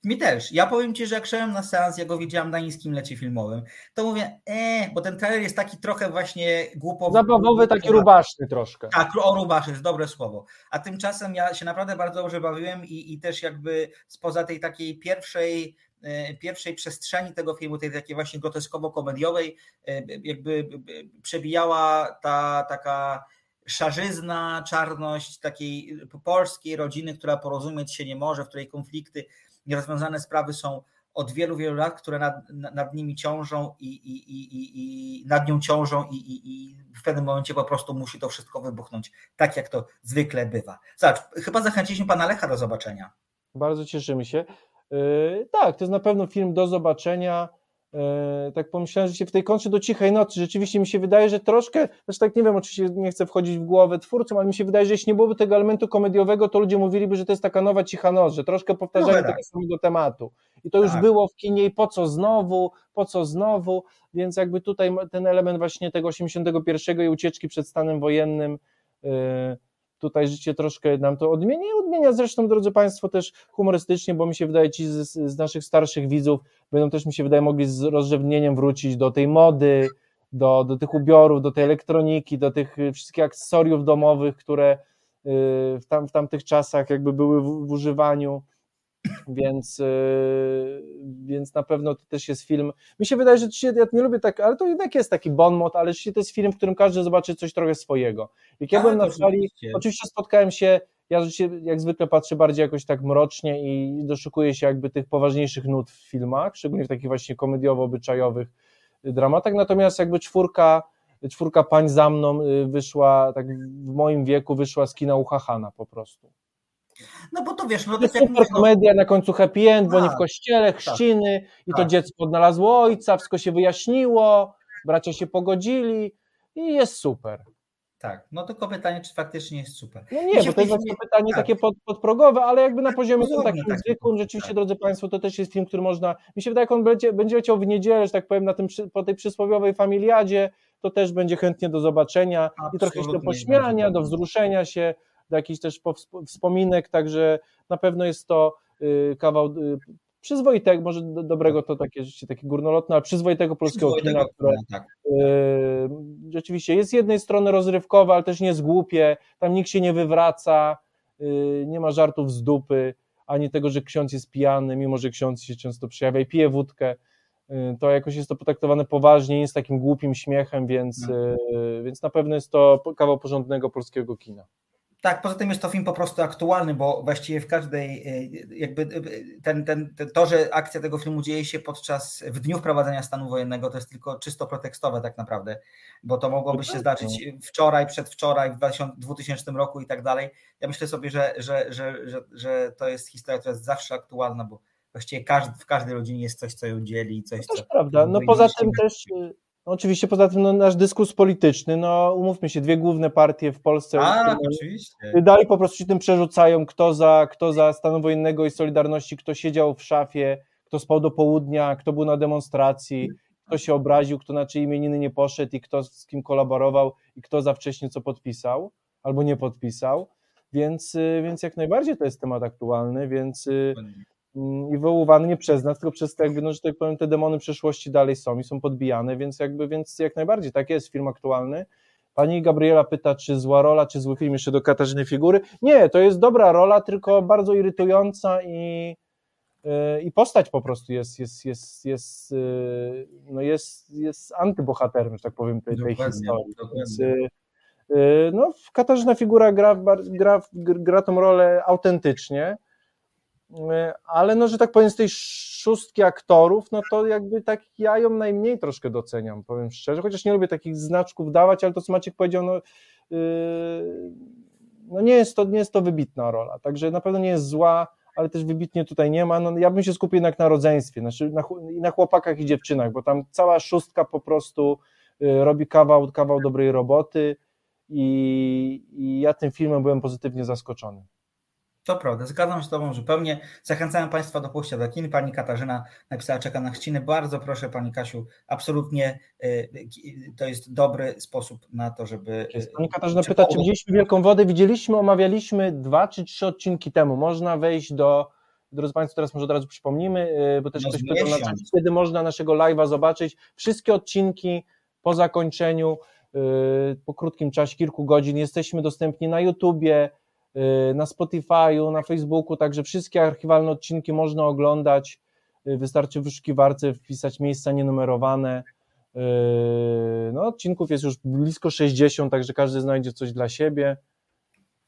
Mi też. Ja powiem Ci, że jak szedłem na seans, ja go widziałem na niskim lecie filmowym, to mówię, e, bo ten trailer jest taki trochę właśnie głupo... Zabawowy, taki rubaszny troszkę. Tak, o rubasz jest dobre słowo. A tymczasem ja się naprawdę bardzo dobrze bawiłem i, i też jakby spoza tej takiej pierwszej e, pierwszej przestrzeni tego filmu, tej takiej właśnie groteskowo-komediowej, e, jakby e, przebijała ta taka szarzyzna, czarność takiej polskiej rodziny, która porozumieć się nie może, w której konflikty, nierozwiązane sprawy są od wielu, wielu lat, które nad, nad nimi ciążą i, i, i, i, nad nią ciążą i, i, i w pewnym momencie po prostu musi to wszystko wybuchnąć, tak jak to zwykle bywa. Zobacz, chyba zachęciliśmy pana Lecha do zobaczenia. Bardzo cieszymy się. Yy, tak, to jest na pewno film do zobaczenia. Yy, tak pomyślałem, że się w tej kącie do cichej nocy rzeczywiście mi się wydaje, że troszkę, znaczy tak nie wiem, oczywiście nie chcę wchodzić w głowę twórcom, ale mi się wydaje, że jeśli nie byłoby tego elementu komediowego, to ludzie mówiliby, że to jest taka nowa cicha noc, że troszkę powtarzanie Trochę tak. tego samego tematu. I to już Tak. było w kinie i po co znowu, po co znowu, więc jakby tutaj ten element właśnie tego 81 i ucieczki przed stanem wojennym yy, tutaj życie troszkę nam to odmienia i odmienia. Zresztą, drodzy Państwo, też humorystycznie, bo mi się wydaje, ci z, z naszych starszych widzów będą też, mi się wydaje, mogli z rozrzewnieniem wrócić do tej mody, do, do tych ubiorów, do tej elektroniki, do tych y, wszystkich akcesoriów domowych, które y, w, tam, w tamtych czasach jakby były w, w używaniu, więc, y, więc na pewno to też jest film. Mi się wydaje, że dzisiaj, ja nie lubię tak, ale to jednak jest taki bon mot, ale dzisiaj to jest film, w którym każdy zobaczy coś trochę swojego. Jak ja Tak, byłem na sali, oczywiście. spotkałem się, ja jak zwykle patrzę bardziej jakoś tak mrocznie i doszukuję się jakby tych poważniejszych nut w filmach, szczególnie w takich właśnie komediowo-obyczajowych dramatach, natomiast jakby czwórka, czwórka pań za mną y, wyszła, tak w moim wieku wyszła z kina uchachana po prostu. No bo to wiesz, no To to jest jak super mówię, no, komedia, na końcu happy end, bo nie w Tak, kościele, chrzciny i to tak. dziecko odnalazło ojca, wszystko się wyjaśniło, bracia się pogodzili i jest super. tak, no tylko pytanie, czy faktycznie jest super. No nie, bo to jest właśnie pytanie tak. takie pod, podprogowe, ale jakby na poziomie Pozorne takim takie, zwykłym, rzeczywiście, tak. drodzy Państwo, to też jest film, który można, mi się wydaje, jak on będzie, będzie leciał w niedzielę, że tak powiem, na tym, po tej przysłowiowej familiadzie, to też będzie chętnie do zobaczenia i trochę się do Absolutnie pośmiania, jak do wzruszenia się, do jakichś też wspominek, także na pewno jest to y, kawał y, przyzwoitego, może do, dobrego to takie rzeczywiście takie górnolotne, ale przyzwoitego polskiego kina, które tak. Yy, rzeczywiście jest z jednej strony rozrywkowe, ale też nie jest głupie, tam nikt się nie wywraca, yy, nie ma żartów z dupy, ani tego, że ksiądz jest pijany, mimo że ksiądz się często przejawia i pije wódkę, Yy, to jakoś jest to potraktowane poważnie, nie jest takim głupim śmiechem, więc, No. więc na pewno jest to kawał porządnego polskiego kina. Tak, poza tym jest to film po prostu aktualny, bo właściwie w każdej, y, jakby y, ten, ten, to, że akcja tego filmu dzieje się podczas, w dniu wprowadzenia stanu wojennego, to jest tylko czysto pretekstowe tak naprawdę, bo to mogłoby się tak, zdarzyć wczoraj, przedwczoraj, w 2000 2000 roku i tak dalej. Ja myślę sobie, że, że, że, że, że to jest historia, która jest zawsze aktualna, bo właściwie każdy, w każdej rodzinie jest coś, co ją dzieli, coś, To co... też prawda. No co poza tym też, yy, no oczywiście poza tym no, nasz dyskurs polityczny, no umówmy się, dwie główne partie w Polsce które- oczywiście. Dalej po prostu się tym przerzucają, kto za, kto za stanu wojennego i Solidarności, kto siedział w szafie, kto spał do południa, kto był na demonstracji. kto się obraził, kto na czyje imieniny nie poszedł i kto z kim kolaborował i kto za wcześnie co podpisał albo nie podpisał. Więc, y, więc jak najbardziej to jest temat aktualny, więc y, i wywoływany nie przez nas, tylko przez te, jakby, no, że tak powiem, te demony przeszłości dalej są i są podbijane, więc jakby, więc jak najbardziej, tak jest film aktualny. Pani Gabriela pyta, czy zła rola, czy zły film jeszcze do Katarzyny Figury. Nie, to jest dobra rola, tylko bardzo irytująca i, yy, i postać po prostu jest, jest, jest, jest, yy, no jest, jest antybohaterem, że tak powiem, tej, tej historii. Więc, yy, no, Katarzyna Figura gra, bar- gra, gra tą rolę autentycznie, ale no, że tak powiem, z tej szóstki aktorów, no to jakby tak ja ją najmniej troszkę doceniam, powiem szczerze, chociaż nie lubię takich znaczków dawać, ale to co Maciek powiedział, no, yy, no nie, jest to, nie jest to wybitna rola, także na pewno nie jest zła, ale też wybitnie tutaj nie ma, no ja bym się skupił jednak na rodzeństwie, znaczy na, na chłopakach i dziewczynach, bo tam cała szóstka po prostu yy, robi kawał, kawał dobrej roboty i, i ja tym filmem byłem pozytywnie zaskoczony. To prawda, zgadzam się z Tobą zupełnie. Zachęcałem Państwa do pójścia do kin. Pani Katarzyna napisała, czeka na chrzciny. Bardzo proszę Pani Kasiu, absolutnie y, ki- to jest dobry sposób na to, żeby... y, Pani Katarzyna pyta, czy widzieliśmy Wielką Wodę? Widzieliśmy, omawialiśmy dwa czy trzy odcinki temu. Można wejść do, drodzy Państwo, teraz może od razu przypomnimy, bo też No, ktoś pytał na czacie, kiedy można naszego live'a zobaczyć. Wszystkie odcinki po zakończeniu, po krótkim czasie, kilku godzin, jesteśmy dostępni na YouTubie, na Spotify'u, na Facebooku, także wszystkie archiwalne odcinki można oglądać. Yy, Wystarczy w wyszukiwarce wpisać miejsca nienumerowane. Yy, No, odcinków jest już blisko 60, także każdy znajdzie coś dla siebie.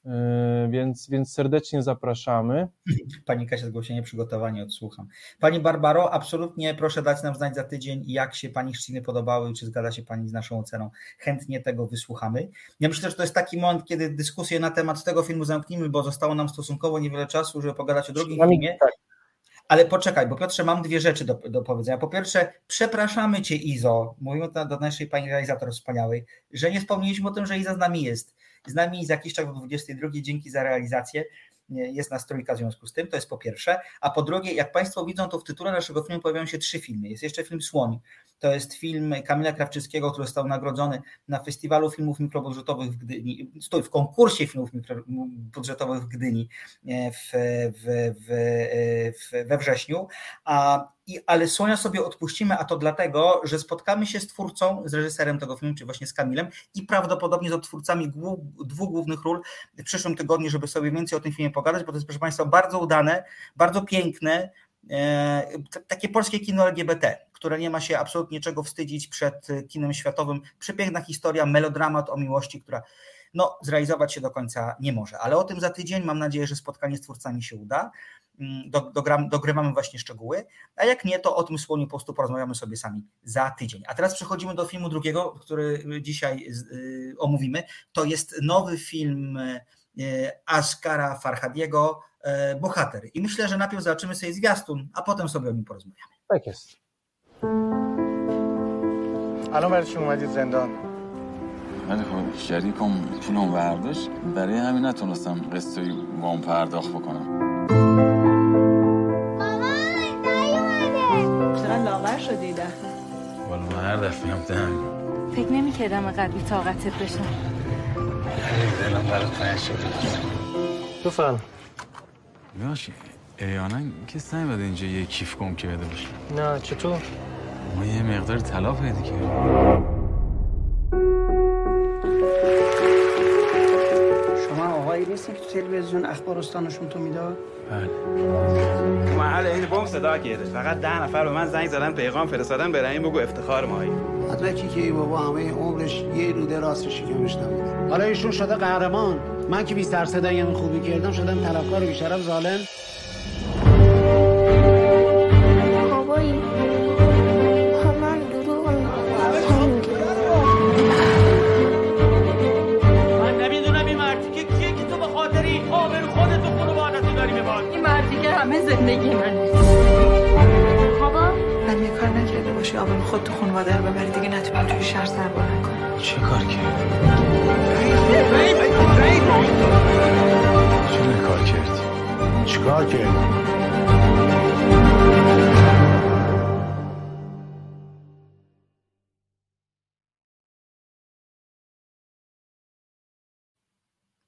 Yy, Więc, więc serdecznie zapraszamy. Pani Kasia zgłoszenie, przygotowanie, odsłucham. Pani Barbaro, absolutnie proszę dać nam znać za tydzień, jak się Pani chrzciny podobały, czy zgadza się Pani z naszą oceną. Chętnie tego wysłuchamy. Ja myślę, że to jest taki moment, kiedy dyskusję na temat tego filmu zamknijmy, bo zostało nam stosunkowo niewiele czasu, żeby pogadać o drugim filmie. tak. Ale poczekaj, bo Piotrze, mam dwie rzeczy do, do powiedzenia. Po pierwsze, przepraszamy Cię, Izo, mówimy to do naszej pani realizator wspaniałej, że nie wspomnieliśmy o tym, że Iza z nami jest. Z nami za jakiś czas o 22, dzięki za realizację. Jest nas trójka w związku z tym, to jest po pierwsze. A po drugie, jak Państwo widzą, to w tytule naszego filmu pojawiają się trzy filmy. Jest jeszcze film Słoń. To jest film Kamila Krawczyckiego, który został nagrodzony na Festiwalu Filmów Mikrobudżetowych w Gdyni, stój, w konkursie filmów mikrobudżetowych w Gdyni e, w, w, w, we wrześniu. A, i, ale Słonia sobie odpuścimy, a to dlatego, że spotkamy się z twórcą, z reżyserem tego filmu, czyli właśnie z Kamilem i prawdopodobnie z odtwórcami dwóch głównych ról w przyszłym tygodniu, żeby sobie więcej o tym filmie pogadać, bo to jest, proszę Państwa, bardzo udane, bardzo piękne, takie polskie kino LGBT, które nie ma się absolutnie czego wstydzić przed e, kinem światowym. Przepiękna historia, melodramat o miłości, która no, zrealizować się do końca nie może. Ale o tym za tydzień. Mam nadzieję, że spotkanie z twórcami się uda. Mm, Do, dogram, dogrywamy właśnie szczegóły, a jak nie, to o tym słoniu po prostu porozmawiamy sobie sami za tydzień. A teraz przechodzimy do filmu drugiego, który dzisiaj y, omówimy. To jest nowy film y, Ashkara Farhadiego, Bohater. I myślę, że najpierw zobaczymy sobie zwiastun, a potem sobie o nim porozmawiamy. Tak jest. الان برای چی اومدید زندان ولی خب شریکم پولم برداشت برای همین نتونستم قسطی وام پرداخت بکنم چرا لاغر شدی ده والا من هر دفعه هم دهن فکر نمی کردم اینقدر بی طاقتت بشم. دلم برات تنگ شده. بفرم باشه احیانا کسی نمیده اینجا یه کیف گم کرده باشه؟ نه چطور؟ ما یه مقدار طلا پیدا کردیم. شما آقایی نیستین که تو تلویزیون اخبار استانشون تو می‌داد؟ بله. محل این بم صدا کرده فقط ده نفر به من زنگ زدن پیغام فرستادن به رحیم بگو افتخار مایی مدرکی که ای بابا همه عمرش یه روده راست شکمش نبود حالا ایشون شده قهرمان. من که 20 درصد این خوبی کردم شدم طلبکار بیشرف ظالم. بابایی. من دروغ بشی آبرو خود تو خانواده رو ببری دیگه نتونی توی شهر سربار نکنی چه کار کرد؟ چه کار کرد؟ چه کار کرد؟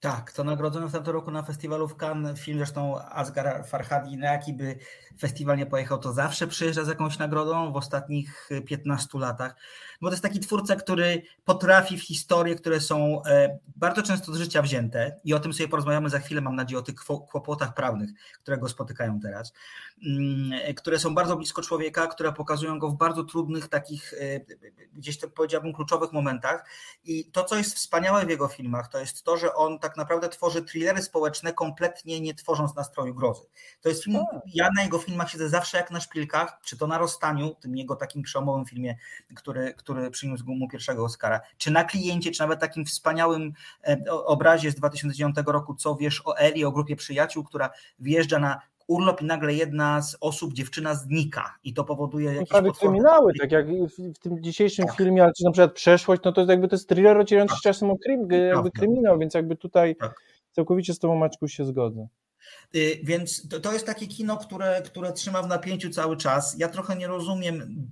Tak, to nagrodzony w tamtym roku na festiwalu w Cannes. Film, zresztą Asghar Farhadi, na jaki by festiwal nie pojechał, to zawsze przyjeżdża z jakąś nagrodą w ostatnich 15 latach, bo to jest taki twórca, który potrafi w historie, które są e, bardzo często z życia wzięte i o tym sobie porozmawiamy za chwilę, mam nadzieję, o tych kłopotach prawnych, które go spotykają teraz, mm, które są bardzo blisko człowieka, które pokazują go w bardzo trudnych takich, e, gdzieś to powiedziałbym, kluczowych momentach. I to, co jest wspaniałe w jego filmach, to jest to, że on tak naprawdę tworzy thrillery społeczne kompletnie nie tworząc nastroju grozy. To jest film, ja na jego filmach siedzę zawsze jak na szpilkach, czy to na Rozstaniu, tym jego takim przełomowym filmie, który, który przyniósł mu pierwszego Oscara, czy na kliencie, czy nawet takim wspaniałym e, obrazie z 2009 roku, co wiesz o Eli, o grupie przyjaciół, która wjeżdża na urlop i nagle jedna z osób, dziewczyna znika i to powoduje jakieś Prawie kryminały, tak jak w, tym dzisiejszym tak. filmie, ale czy na przykład przeszłość, no to jakby to jest thriller ocierający tak. czasem o krym, jakby kryminał, więc jakby tutaj tak. całkowicie z tobą Maćku się zgodzę. Y, więc to, to jest takie kino, które, które trzyma w napięciu cały czas. Ja trochę nie rozumiem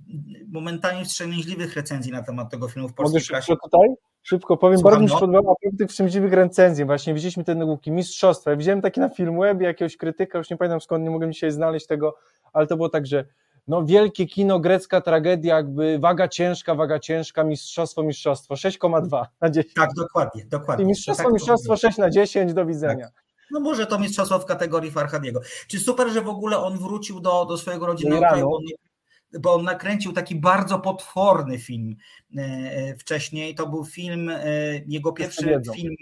momentami wstrzemięźliwych recenzji na temat tego filmu w polskiej klasie. tutaj? Szybko powiem, Słucham, bardzo mi się no? podobało tych wstrzemięźliwych recenzji. Właśnie widzieliśmy te nagłówki mistrzostwa. Ja widziałem takie na Filmwebie jakiegoś krytyka, już nie pamiętam skąd, nie mogłem dzisiaj znaleźć tego, ale to było tak, że no wielkie kino, grecka tragedia, jakby waga ciężka, waga ciężka, mistrzostwo, mistrzostwo, 6,2 na 10. Tak, dokładnie, dokładnie. I mistrzostwo, tak, mistrzostwo, 6 na 10, do widzenia. Tak. No może to mistrzostwo w kategorii Farhadiego. Czy super, że w ogóle on wrócił do, do swojego rodzinnego kraju, bo on, nakręcił taki bardzo potworny film e, e, wcześniej. To był film, e, jego pierwszy film,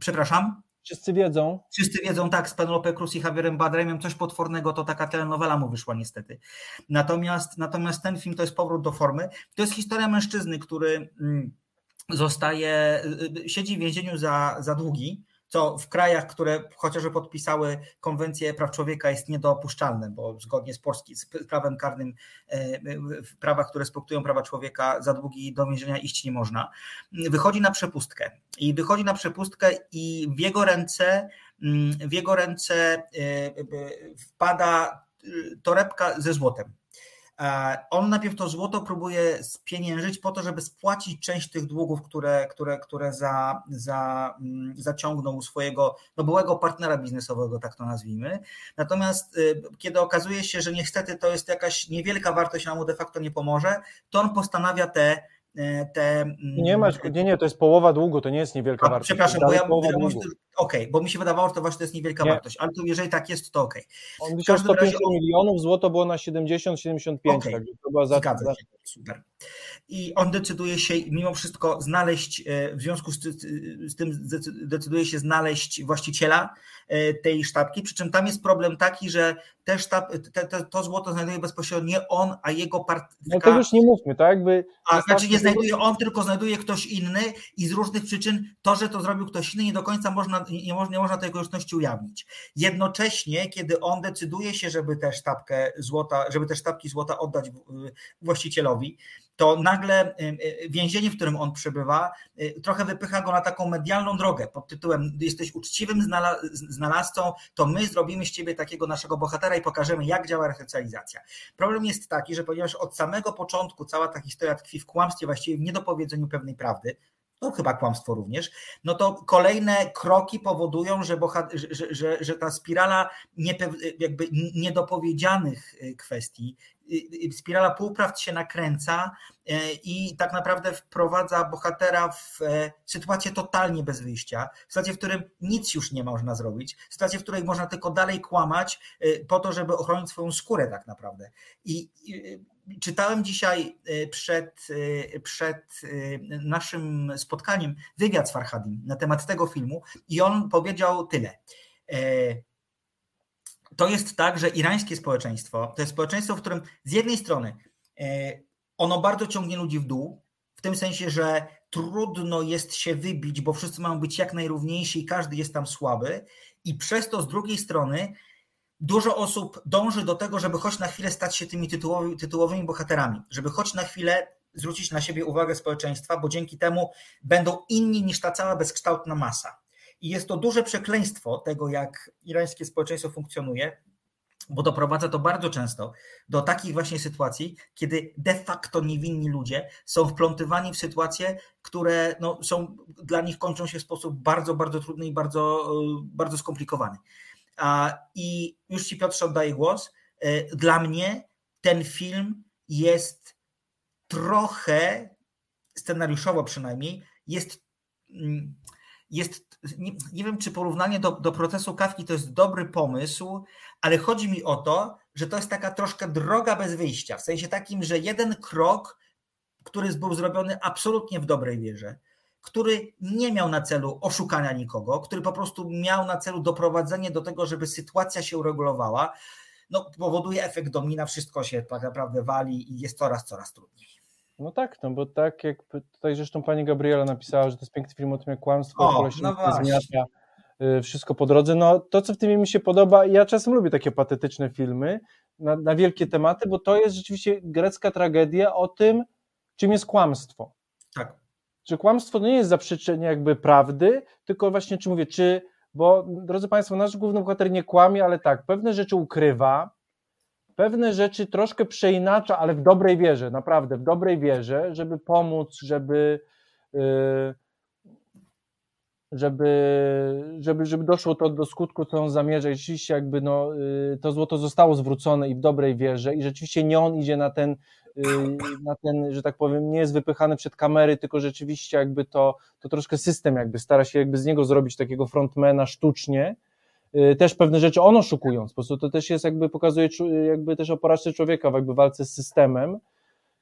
przepraszam? Wszyscy wiedzą. Wszyscy wiedzą, tak, z Penelope Cruz i Javierem Badremem, coś potwornego, to taka telenowela mu wyszła niestety. Natomiast, natomiast ten film to jest powrót do formy. To jest historia mężczyzny, który mm, zostaje, siedzi w więzieniu za, za długi, co w krajach, które chociażby podpisały konwencję praw człowieka jest niedopuszczalne, bo zgodnie z polskim z prawem karnym, e, w prawach, które respektują prawa człowieka, za długi do więzienia iść nie można. Wychodzi na przepustkę i wychodzi na przepustkę i w jego ręce mm, w jego ręce e, wpada torebka ze złotem. E, on najpierw to złoto próbuje spieniężyć po to, żeby spłacić część tych długów, które, które, które za, za, mm, zaciągnął u swojego no, byłego partnera biznesowego, tak to nazwijmy. Natomiast y, kiedy okazuje się, że niestety to jest jakaś niewielka wartość, a mu de facto nie pomoże, to on postanawia te te. Mm, nie masz, nie, nie, to jest połowa długu, to nie jest niewielka a, wartość. Przepraszam, bo ja okej, okay, bo mi się wydawało, że to właśnie to jest niewielka nie. wartość, ale to jeżeli tak jest, to okej. Okay. On wisiał 150 razie... milionów, złoto było na 70-75, okay. także to była za, za... super. I on decyduje się mimo wszystko znaleźć, e, w związku z, z tym decyduje się znaleźć właściciela e, tej sztabki, przy czym tam jest problem taki, że te sztab, te, te, to złoto znajduje bezpośrednio nie on, a jego partner. No to już nie mówmy, tak? Jakby a znaczy nie znajduje on, tylko znajduje ktoś inny i z różnych przyczyn to, że to zrobił ktoś inny, nie do końca można, nie, można, nie można tej okoliczności ujawnić. Jednocześnie, kiedy on decyduje się, żeby tę sztabkę złota, żeby te sztabki złota oddać właścicielowi, to nagle y, y, więzienie, w którym on przebywa, trochę wypycha go na taką medialną drogę pod tytułem jesteś uczciwym znalazcą, to my zrobimy z ciebie takiego naszego bohatera i pokażemy, jak działa resocjalizacja. Problem jest taki, że ponieważ od samego początku cała ta historia tkwi w kłamstwie, właściwie w niedopowiedzeniu pewnej prawdy, to chyba kłamstwo również, no to kolejne kroki powodują, że, że, że, że ta spirala niepew, jakby niedopowiedzianych y, kwestii, y, y, spirala półprawd się nakręca i tak naprawdę wprowadza bohatera w e, sytuację totalnie bez wyjścia, sytuację, w którym nic już nie można zrobić, sytuację, w której można tylko dalej kłamać po to, żeby ochronić swoją skórę tak naprawdę. I czytałem dzisiaj y, przed, y, przed y, naszym spotkaniem wywiad z Farhadim na temat tego filmu i on powiedział tyle. E, to jest tak, że irańskie społeczeństwo to jest społeczeństwo, w którym z jednej strony e, ono bardzo ciągnie ludzi w dół, w tym sensie, że trudno jest się wybić, bo wszyscy mają być jak najrówniejsi i każdy jest tam słaby, i przez to z drugiej strony dużo osób dąży do tego, żeby choć na chwilę stać się tymi tytułowy, tytułowymi bohaterami, żeby choć na chwilę zwrócić na siebie uwagę społeczeństwa, bo dzięki temu będą inni niż ta cała bezkształtna masa. I jest to duże przekleństwo tego, jak irańskie społeczeństwo funkcjonuje, bo doprowadza to bardzo często do takich właśnie sytuacji, kiedy de facto niewinni ludzie są wplątywani w sytuacje, które no, są dla nich kończą się w sposób bardzo, bardzo trudny i bardzo, bardzo skomplikowany. I już Ci Piotrze oddaję głos. Dla mnie ten film jest trochę, scenariuszowo przynajmniej, jest, mm, jest nie, nie, wiem, czy porównanie do, do procesu Kawki to jest dobry pomysł, ale chodzi mi o to, że to jest taka troszkę droga bez wyjścia, w sensie takim, że jeden krok, który był zrobiony absolutnie w dobrej wierze, który nie miał na celu oszukania nikogo, który po prostu miał na celu doprowadzenie do tego, żeby sytuacja się uregulowała, no, powoduje efekt domina, wszystko się tak naprawdę wali i jest coraz, coraz trudniej. No tak, no bo tak jak tutaj zresztą pani Gabriela napisała, że to jest piękny film o tym, jak kłamstwo o, no zmiata y, wszystko po drodze. No to, co w tym mi się podoba, ja czasem lubię takie patetyczne filmy na, na wielkie tematy, bo to jest rzeczywiście grecka tragedia o tym, czym jest kłamstwo. Że kłamstwo nie jest zaprzeczenie jakby prawdy, tylko właśnie, czy mówię, czy, bo drodzy Państwo, nasz główny bohater nie kłamie, ale tak, pewne rzeczy ukrywa, pewne rzeczy troszkę przeinacza, ale w dobrej wierze, naprawdę w dobrej wierze, żeby pomóc, żeby y, żeby, żeby, żeby doszło to do skutku, co on zamierza. I rzeczywiście jakby no, y, to złoto zostało zwrócone i w dobrej wierze i rzeczywiście nie on idzie na ten, na ten, że tak powiem, nie jest wypychany przed kamery, tylko rzeczywiście jakby to, to troszkę system jakby stara się jakby z niego zrobić takiego frontmana sztucznie, Y, też pewne rzeczy on oszukując, po prostu to też jest jakby pokazuje jakby też o porażce człowieka w jakby walce z systemem,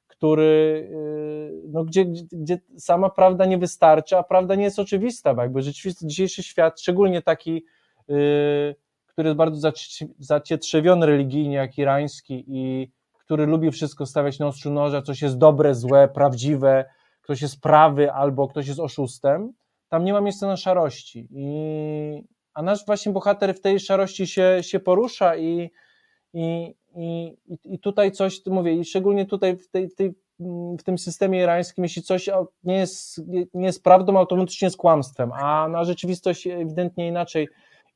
który, y, no gdzie, gdzie sama prawda nie wystarczy, a prawda nie jest oczywista, bo jakby rzeczywiście dzisiejszy świat, szczególnie taki, y, który jest bardzo zacietrzewiony religijnie, jak irański i który lubi wszystko stawiać na ostrzu noża, coś jest dobre, złe, prawdziwe, ktoś jest prawy albo ktoś jest oszustem, tam nie ma miejsca na szarości. I, a nasz właśnie bohater w tej szarości się, się porusza i, i, i, i tutaj coś, mówię, i szczególnie tutaj w, tej, tej, w tym systemie irańskim, jeśli coś nie jest, nie jest prawdą, automatycznie jest kłamstwem, a na rzeczywistość ewidentnie inaczej,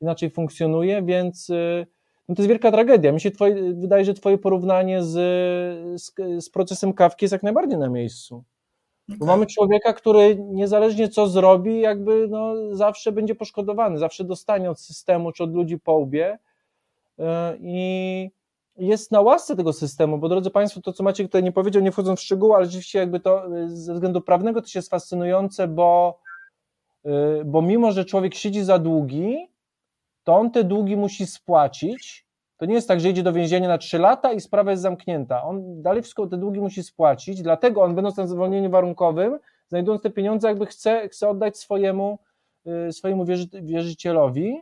inaczej funkcjonuje, więc y, no to jest wielka tragedia. Mi się twoje, wydaje, że twoje porównanie z, z, z procesem Kawki jest jak najbardziej na miejscu. Bo mamy człowieka, który niezależnie co zrobi, jakby no, zawsze będzie poszkodowany, zawsze dostanie od systemu czy od ludzi po łbie e, i jest na łasce tego systemu, bo drodzy Państwo, to co Maciek tutaj nie powiedział, nie wchodząc w szczegóły, ale rzeczywiście jakby to e, ze względu prawnego to się jest fascynujące, bo, e, bo mimo, że człowiek siedzi za długi, to on te długi musi spłacić, to nie jest tak, że idzie do więzienia na 3 lata i sprawa jest zamknięta. On dalej wszystko te długi musi spłacić, dlatego on, będąc na zwolnieniu warunkowym, znajdując te pieniądze, jakby chce, chce oddać swojemu, y, swojemu wierzy, wierzycielowi.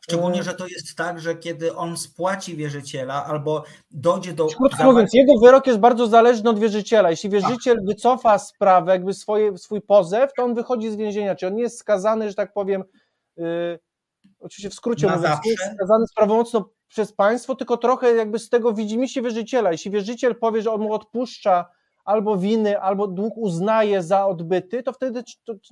Szczególnie, że to jest tak, że kiedy on spłaci wierzyciela albo dojdzie do. Krótko mówiąc, jego wyrok jest bardzo zależny od wierzyciela. Jeśli wierzyciel tak. wycofa sprawę, jakby swoje, swój pozew, to on wychodzi z więzienia. Czyli on nie jest skazany, że tak powiem, yy, oczywiście w skrócie mówiąc, skazany sprawomocno przez państwo, tylko trochę jakby z tego widzi się wierzyciela. Jeśli wierzyciel powie, że on mu odpuszcza albo winy, albo dług uznaje za odbyty, to wtedy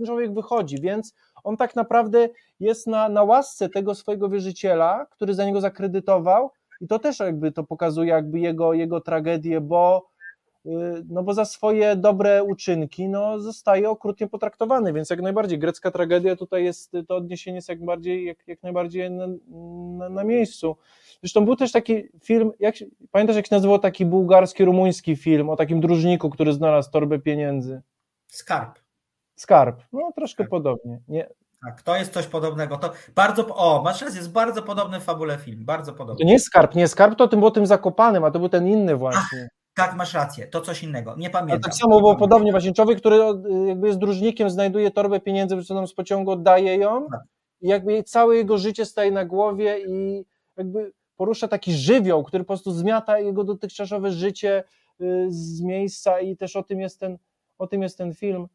człowiek wychodzi, więc on tak naprawdę jest na, na łasce tego swojego wierzyciela, który za niego zakredytował. I to też jakby to pokazuje jakby jego, jego tragedię, bo no bo za swoje dobre uczynki no, zostaje okrutnie potraktowany, więc jak najbardziej grecka tragedia tutaj jest, to odniesienie jest jak, bardziej, jak, jak najbardziej na, na, na miejscu. Zresztą był też taki film, jak, pamiętasz jak się nazywał taki bułgarski, rumuński film o takim dróżniku, który znalazł torbę pieniędzy? Skarb. Skarb, no troszkę tak. podobnie. Nie, tak, to jest coś podobnego. To bardzo, o, masz rację, jest bardzo podobny w fabule film, bardzo podobny. To nie jest skarb, nie skarb to tym było tym zakopanym, a to był ten inny właśnie. Ach. Tak, masz rację, to coś innego. Nie pamiętam. tak samo było podobnie, właśnie człowiek, który jakby jest dróżnikiem, znajduje torbę pieniędzy wyrzuconą z pociągu, oddaje ją tak. i jakby całe jego życie staje na głowie i jakby porusza taki żywioł, który po prostu zmiata jego dotychczasowe życie y, z miejsca i też o tym jest ten, o tym jest ten film.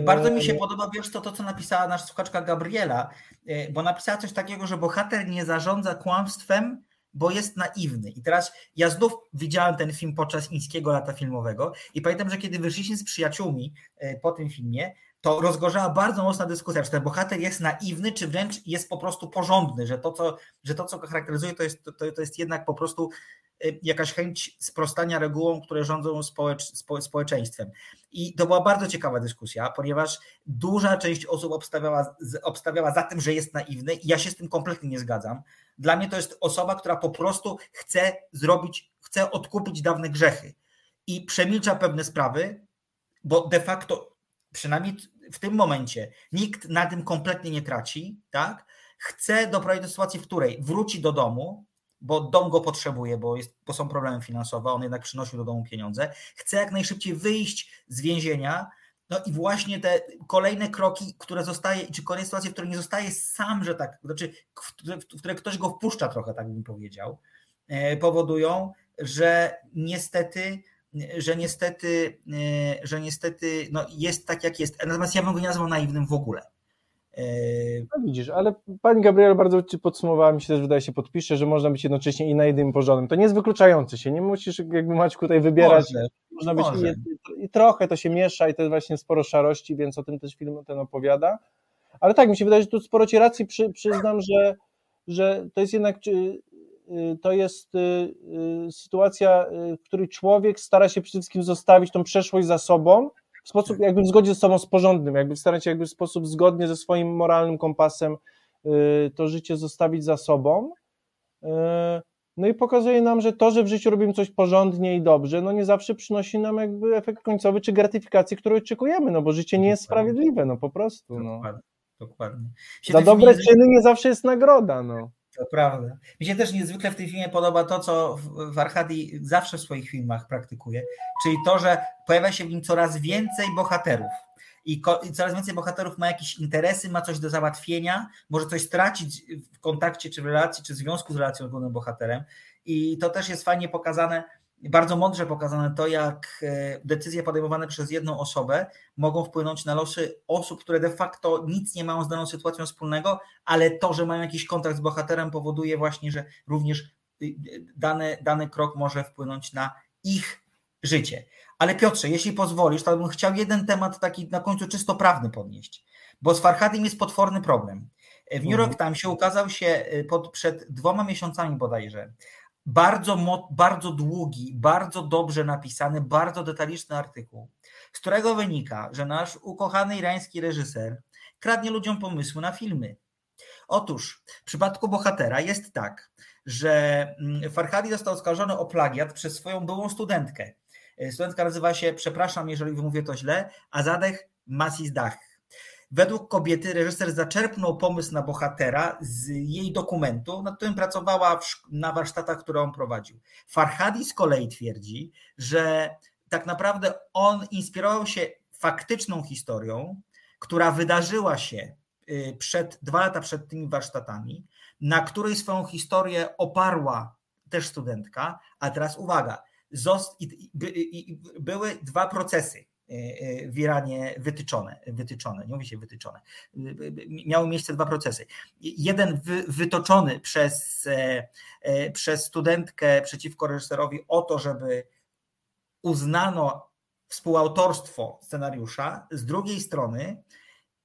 Bardzo mi się e, podoba, wiesz, to, to co napisała nasza słuchaczka Gabriela, e, bo napisała coś takiego, że bohater nie zarządza kłamstwem, bo jest naiwny. I teraz ja znów widziałem ten film podczas Ińskiego Lata Filmowego i pamiętam, że kiedy wyszliśmy z przyjaciółmi e, po tym filmie, to rozgorzała bardzo mocna dyskusja, czy ten bohater jest naiwny, czy wręcz jest po prostu porządny, że to, co, że to, co go charakteryzuje, to jest, to, to jest jednak po prostu y, jakaś chęć sprostania regułom, które rządzą społecz, spo, społeczeństwem. I to była bardzo ciekawa dyskusja, ponieważ duża część osób obstawiała, obstawiała za tym, że jest naiwny i ja się z tym kompletnie nie zgadzam. Dla mnie to jest osoba, która po prostu chce zrobić, chce odkupić dawne grzechy i przemilcza pewne sprawy, bo de facto przynajmniej w tym momencie nikt na tym kompletnie nie traci, tak? Chce doprowadzić do sytuacji, w której wróci do domu, bo dom go potrzebuje, bo, jest, bo są problemy finansowe, on jednak przynosił do domu pieniądze, chce jak najszybciej wyjść z więzienia, no i właśnie te kolejne kroki, które zostaje, czy kolejne sytuacje, w których nie zostaje sam, że tak, znaczy, w które ktoś go wpuszcza trochę, tak bym powiedział, e, powodują, że niestety że niestety, e, że niestety no jest tak, jak jest. Natomiast ja bym go nie nazwał naiwnym w ogóle. E, no widzisz, ale pani Gabriel bardzo podsumowała, mi się też wydaje się podpisze, że można być jednocześnie i naiwnym i porządnym. To nie jest wykluczające się, nie musisz jakby Maćku tutaj wybierać. Może, można być może. I, i, trochę to się miesza i to jest właśnie sporo szarości, więc o tym też film ten opowiada. Ale tak, mi się wydaje, że tu sporo ci racji przy, przyznam, że, że to jest jednak Y, to jest y, y, sytuacja, w której człowiek stara się przede wszystkim zostawić tą przeszłość za sobą w sposób jakby w zgodzie ze sobą z porządnym, jakby starać się jakby w sposób zgodnie ze swoim moralnym kompasem to życie zostawić za sobą. No i pokazuje nam, że to, że w życiu robimy coś porządnie i dobrze, no nie zawsze przynosi nam jakby efekt końcowy czy gratyfikację, którą oczekujemy, no bo życie nie jest sprawiedliwe, no po prostu. No. Dokładnie. Dokładnie. Za dobre czyny nie zawsze jest nagroda, no. To prawda. Mi się też niezwykle w tym filmie podoba to, co w Archadii zawsze w swoich filmach praktykuje, czyli to, że pojawia się w nim coraz więcej bohaterów. I, I coraz więcej bohaterów ma jakieś interesy, ma coś do załatwienia, może coś stracić w kontakcie, czy w relacji, czy w związku z relacją z głównym bohaterem. I to też jest fajnie pokazane bardzo mądrze pokazane to, jak e, decyzje podejmowane przez jedną osobę mogą wpłynąć na losy osób, które de facto nic nie mają z daną sytuacją wspólnego, ale to, że mają jakiś kontakt z bohaterem, powoduje właśnie, że również y, y, dany, dany krok może wpłynąć na ich życie. Ale Piotrze, jeśli pozwolisz, to bym chciał jeden temat taki na końcu czysto prawny podnieść, bo z Farhadim jest potworny problem. W New York mhm. Timesie ukazał się y, pod, przed dwoma miesiącami bodajże bardzo, bardzo długi, bardzo dobrze napisany, bardzo detaliczny artykuł, z którego wynika, że nasz ukochany irański reżyser kradnie ludziom pomysły na filmy. Otóż w przypadku bohatera jest tak, że mm, Farhadi został oskarżony o plagiat przez swoją byłą studentkę. Studentka nazywa się, przepraszam, jeżeli wymówię to źle, Azadeh Masizdach. Według kobiety reżyser zaczerpnął pomysł na bohatera z jej dokumentu, nad którym pracowała na warsztatach, które on prowadził. Farhadi z kolei twierdzi, że tak naprawdę on inspirował się faktyczną historią, która wydarzyła się y, przed, dwa lata przed tymi warsztatami, na której swoją historię oparła też studentka, a teraz uwaga, były dwa procesy. E, e, w Iranie wytyczone, wytyczone, nie mówi się wytyczone. Miały miejsce dwa procesy. Jeden wy, wytoczony przez, e, przez studentkę przeciwko reżyserowi o to, żeby uznano współautorstwo scenariusza, z drugiej strony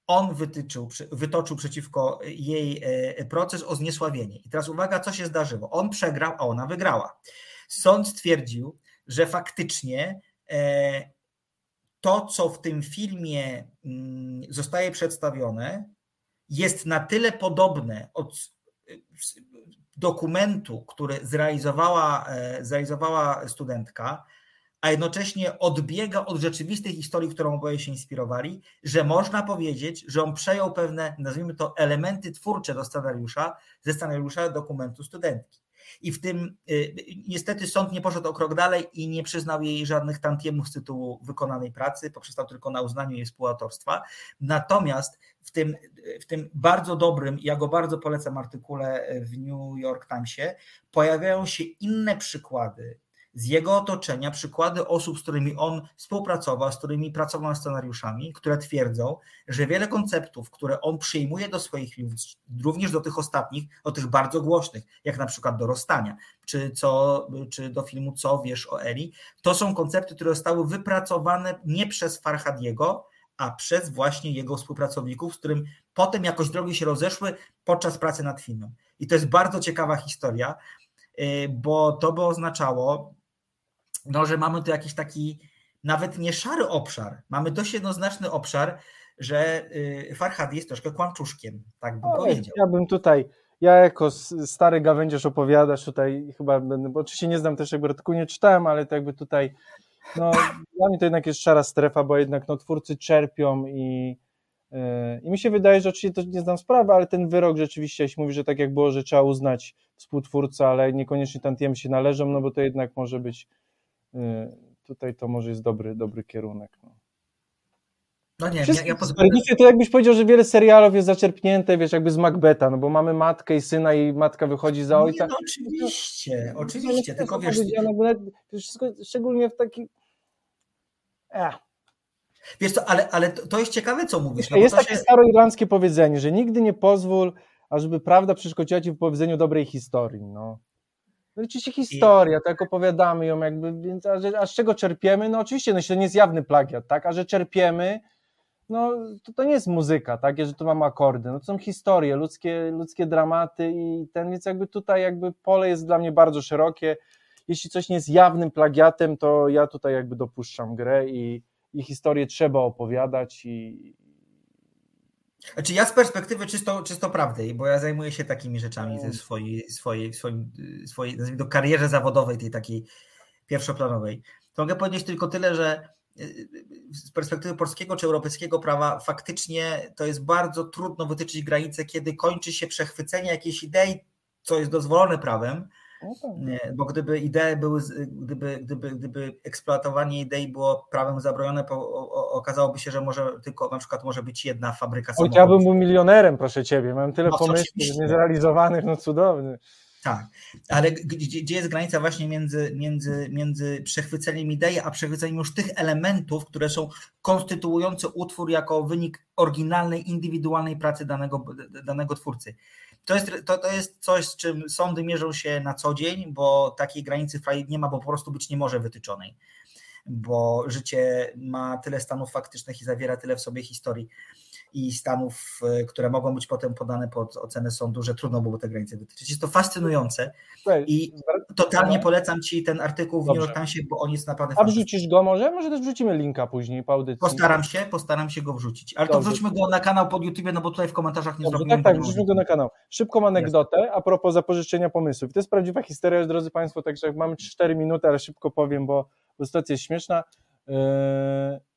on wytyczył, wytoczył przeciwko jej proces o zniesławienie. I teraz uwaga, co się zdarzyło. On przegrał, a ona wygrała. Sąd stwierdził, że faktycznie to, co w tym filmie mm, zostaje przedstawione, jest na tyle podobne od dokumentu, który zrealizowała, e, zrealizowała studentka, a jednocześnie odbiega od rzeczywistej historii, którą oboje się inspirowali, że można powiedzieć, że on przejął pewne, nazwijmy to, elementy twórcze do scenariusza, ze scenariusza dokumentu studentki. I w tym y, niestety sąd nie poszedł o krok dalej i nie przyznał jej żadnych tantiemów z tytułu wykonanej pracy, poprzestał tylko na uznaniu jej współautorstwa. Natomiast w tym, w tym bardzo dobrym, ja go bardzo polecam artykule w New York Timesie, pojawiają się inne przykłady z jego otoczenia przykłady osób, z którymi on współpracował, z którymi pracował nad scenariuszami, które twierdzą, że wiele konceptów, które on przyjmuje do swoich filmów, również do tych ostatnich, do tych bardzo głośnych, jak na przykład do Rozstania, czy, co, czy do filmu Co wiesz o Eli, to są koncepty, które zostały wypracowane nie przez Farhadiego, a przez właśnie jego współpracowników, z którym potem jakoś drogi się rozeszły podczas pracy nad filmem. I to jest bardzo ciekawa historia, y, bo to by oznaczało, no, że mamy tu jakiś taki nawet nie szary obszar, mamy dość jednoznaczny obszar, że y, Farhad jest troszkę kłamczuszkiem, tak bym O, powiedział. Ja bym tutaj, ja jako stary gawędziarz opowiadasz tutaj, chyba będę, bo oczywiście nie znam też jakby artykułu, nie czytałem, ale to jakby tutaj, no dla mnie to jednak jest szara strefa, bo jednak no twórcy czerpią i, yy, i mi się wydaje, że oczywiście to nie znam sprawy, ale ten wyrok rzeczywiście, jeśli mówi, że tak jak było, że trzeba uznać współtwórcę, ale niekoniecznie tantiemy się należą, no bo to jednak może być, tutaj to może jest dobry, dobry kierunek. No. No nie, ja, Wszystkie ja pod... desperdicje to jakbyś powiedział, że wiele serialów jest zaczerpnięte, wiesz, jakby z Macbeta, no bo mamy matkę i syna i matka wychodzi za ojca. Nie, no oczywiście, oczywiście, tylko wiesz, nawet- wiesz, wszystko, szczególnie w taki... Ech. wiesz co, ale, ale to jest ciekawe, co mówisz. No jest takie się- staroirlandzkie powiedzenie, że nigdy nie pozwól, ażeby prawda przeszkodziła ci w powiedzeniu dobrej historii, no. No oczywiście historia, tak opowiadamy ją jakby, więc a, a z czego czerpiemy? No oczywiście, no to nie jest jawny plagiat, tak, a że czerpiemy, no to, to nie jest muzyka, tak, że tu mamy akordy, no to są historie, ludzkie, ludzkie dramaty i ten, więc jakby tutaj jakby pole jest dla mnie bardzo szerokie, jeśli coś nie jest jawnym plagiatem, to ja tutaj jakby dopuszczam grę i, i historię trzeba opowiadać i, Znaczy ja z perspektywy czysto, czysto prawdy, bo ja zajmuję się takimi rzeczami Mm. w swojej, swojej, swoim, swojej nazwijmy to karierze zawodowej, tej takiej pierwszoplanowej. To mogę powiedzieć tylko tyle, że y, z perspektywy polskiego czy europejskiego prawa faktycznie to jest bardzo trudno wytyczyć granicę, kiedy kończy się przechwycenie jakiejś idei, co jest dozwolone prawem, Bo gdyby idee były, gdyby, gdyby, gdyby eksploatowanie idei było prawem zabronione, po, o, o, okazałoby się, że może tylko na przykład może być jedna fabryka samochodów. bym był milionerem, proszę ciebie. Mam tyle No, pomysłów niezrealizowanych, no cudowny. Tak, ale gdzie, gdzie jest granica właśnie między, między, między przechwyceniem idei, a przechwyceniem już tych elementów, które są konstytuujące utwór jako wynik oryginalnej, indywidualnej pracy danego, danego twórcy. To jest, to, to jest coś, z czym sądy mierzą się na co dzień, bo takiej granicy nie ma, bo po prostu być nie może wytyczonej. Bo życie ma tyle stanów faktycznych i zawiera tyle w sobie historii i stanów, e, które mogą być potem podane pod ocenę sądu, że trudno byłoby te granice wytyczyć. Jest to fascynujące i totalnie polecam Ci ten artykuł w New York. Timesie, bo on jest naprawdę A wrzucisz go może? Może też wrzucimy linka później po audycji. Postaram się, postaram się go wrzucić. Ale to Dobrze. wrzućmy go na kanał pod YouTube, no bo tutaj w komentarzach nie Dobrze, zrobiłem. tak, tak, wrzućmy go na kanał. Szybką anegdotę a propos zapożyczenia pomysłów. To jest prawdziwa historia, drodzy Państwo, także mamy 4 minuty, ale szybko powiem, bo, bo sytuacja jest śmieszna. Yy,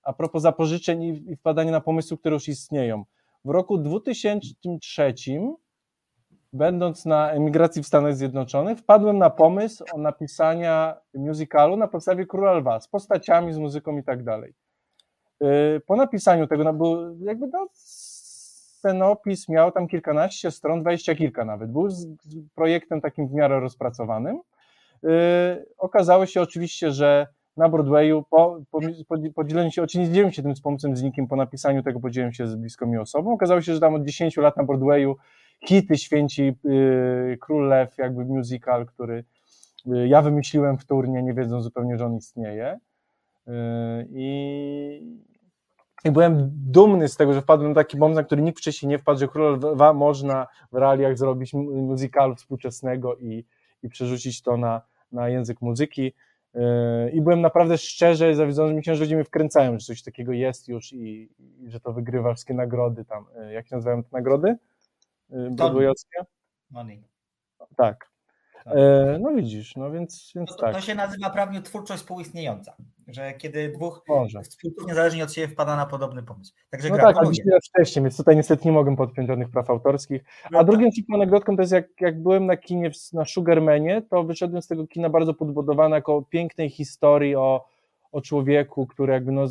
a propos zapożyczeń i, wpadania na pomysły, które już istnieją. W roku 2003, będąc na emigracji w Stanach Zjednoczonych, wpadłem na pomysł o napisania musicalu na podstawie Króla Lwa, z postaciami, z muzyką i tak dalej. Yy, Po napisaniu tego, no, był jakby no, scenopis miał tam kilkanaście stron, dwadzieścia kilka nawet. Był z, projektem takim w miarę rozpracowanym. Yy, okazało się oczywiście, że na Broadwayu po, po, się, oczywiście nie dzieliłem się tym z pomysłem z nikim, po napisaniu tego podzieliłem się z bliską mi osobą. Okazało się, że tam od 10 lat na Broadwayu hity święci yy, Król Lew, jakby musical, który yy, ja wymyśliłem wtórnie, nie wiedząc zupełnie, że on istnieje. Yy, I, i byłem dumny z tego, że wpadłem na taki pomysł, na który nikt wcześniej nie wpadł, że Króla Lwa można w realiach zrobić mu- musicalu współczesnego i, i przerzucić to na, na język muzyki. I byłem naprawdę szczerze zawiedzony, że myślałem, że ludzie mnie wkręcają, że coś takiego jest już i, i że to wygrywa wszystkie nagrody tam. Yy, Jak się nazywają te nagrody? Yy, Broadwayowskie? Money. Tak. Yy, No widzisz, no więc, więc To, tak. to się nazywa prawnie twórczość współistniejąca, że kiedy dwóch Może. twórców niezależnie od siebie wpada na podobny pomysł. Także No tak, ale wcześniej, więc tutaj niestety nie mogę podpiąć żadnych praw autorskich. No A tak. drugim szybką anegdotką to jest jak, jak byłem na kinie w- na Sugarmanie, to wyszedłem z tego kina bardzo podbudowany jako pięknej historii o, o człowieku, który jakby no,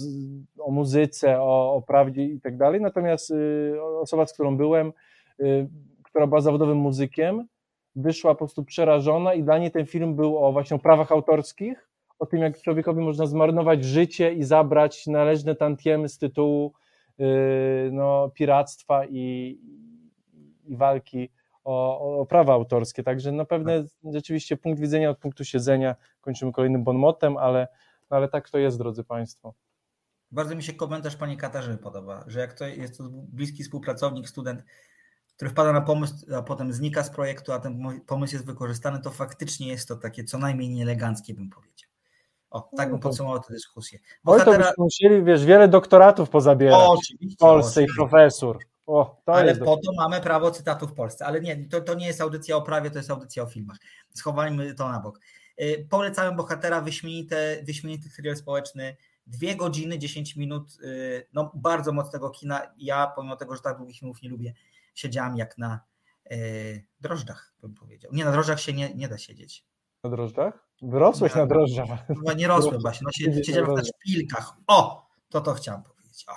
o muzyce, o, o prawdzie i tak dalej. Natomiast y, osoba, z którą byłem, y, która była zawodowym muzykiem, wyszła po prostu przerażona i dla niej ten film był o właśnie o prawach autorskich, o tym, jak człowiekowi można zmarnować życie i zabrać należne tantiemy z tytułu yy, no, piractwa i, i walki o, o prawa autorskie. Także no pewne rzeczywiście punkt widzenia od punktu siedzenia kończymy kolejnym bonmotem, ale, no, ale tak to jest, drodzy Państwo. Bardzo mi się komentarz pani Katarzyny podoba, że jak to jest to bliski współpracownik, student, który wpada na pomysł, a potem znika z projektu, a ten pomysł jest wykorzystany, to faktycznie jest to takie co najmniej nieeleganckie, bym powiedział. O, tak bym podsumował tę dyskusję. Oj, to Bohatera, byśmy musieli, wiesz, wiele doktoratów pozabierać O, w Polsce i profesor. O, to ale jest po to mamy prawo cytatu w Polsce. Ale nie, to, to nie jest audycja o prawie, to jest audycja o filmach. Schowajmy to na bok. Y, Polecamy bohatera, wyśmienite, wyśmienity thriller społeczny. Dwie godziny, 10 minut, y, no bardzo mocnego kina. Ja, pomimo tego, że tak długich filmów nie lubię, siedziałam jak na y, drożdżach, bym powiedział. Nie, na drożdżach się nie, nie da siedzieć. Na drożdżach? Wyrosłeś Na- na drożdżach. Chyba nie rosłem właśnie, no, Siedzieć sie- na siedziałem na szpilkach. O, to to chciałam powiedzieć. O.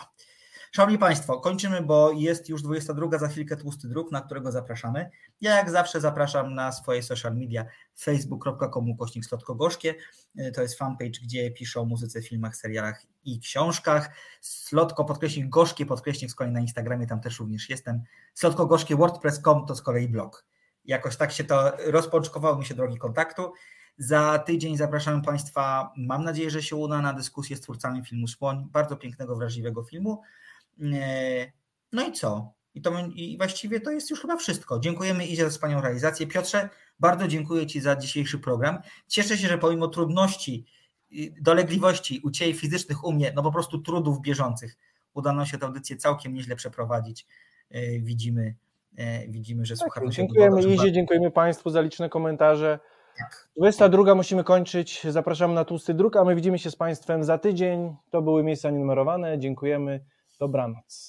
Szanowni Państwo, kończymy, bo jest już 22, za chwilkę tłusty druk, na którego zapraszamy. Ja jak zawsze zapraszam na swoje social media facebook.com ukośnik slotkogorzkie. Y, To jest fanpage, gdzie piszę o muzyce, filmach, serialach i książkach. Slotko podkreśnik gorzkie podkreśnik z kolei na Instagramie, tam też również jestem. Slotko gorzkie wordpress.com to z kolei blog. Jakoś tak się to rozpączkowało mi się drogi kontaktu. Za tydzień zapraszamy Państwa, mam nadzieję, że się uda, na dyskusję z twórcami filmu Słoń, bardzo pięknego, wrażliwego filmu. E, No i co? I, to, I właściwie to jest już chyba wszystko. Dziękujemy Izie za wspaniałą realizację. Piotrze, bardzo dziękuję Ci za dzisiejszy program. Cieszę się, że pomimo trudności, i dolegliwości u Ciebie fizycznych, u mnie, no po prostu trudów bieżących, udano się tę audycję całkiem nieźle przeprowadzić. E, Widzimy, e, widzimy że słuchamy się Dziękujemy Izie, dziękujemy Państwu za liczne komentarze. 22 musimy kończyć. Zapraszamy na tłusty druk, a my widzimy się z Państwem za tydzień. To były miejsca nienumerowane. Dziękujemy. Dobranoc.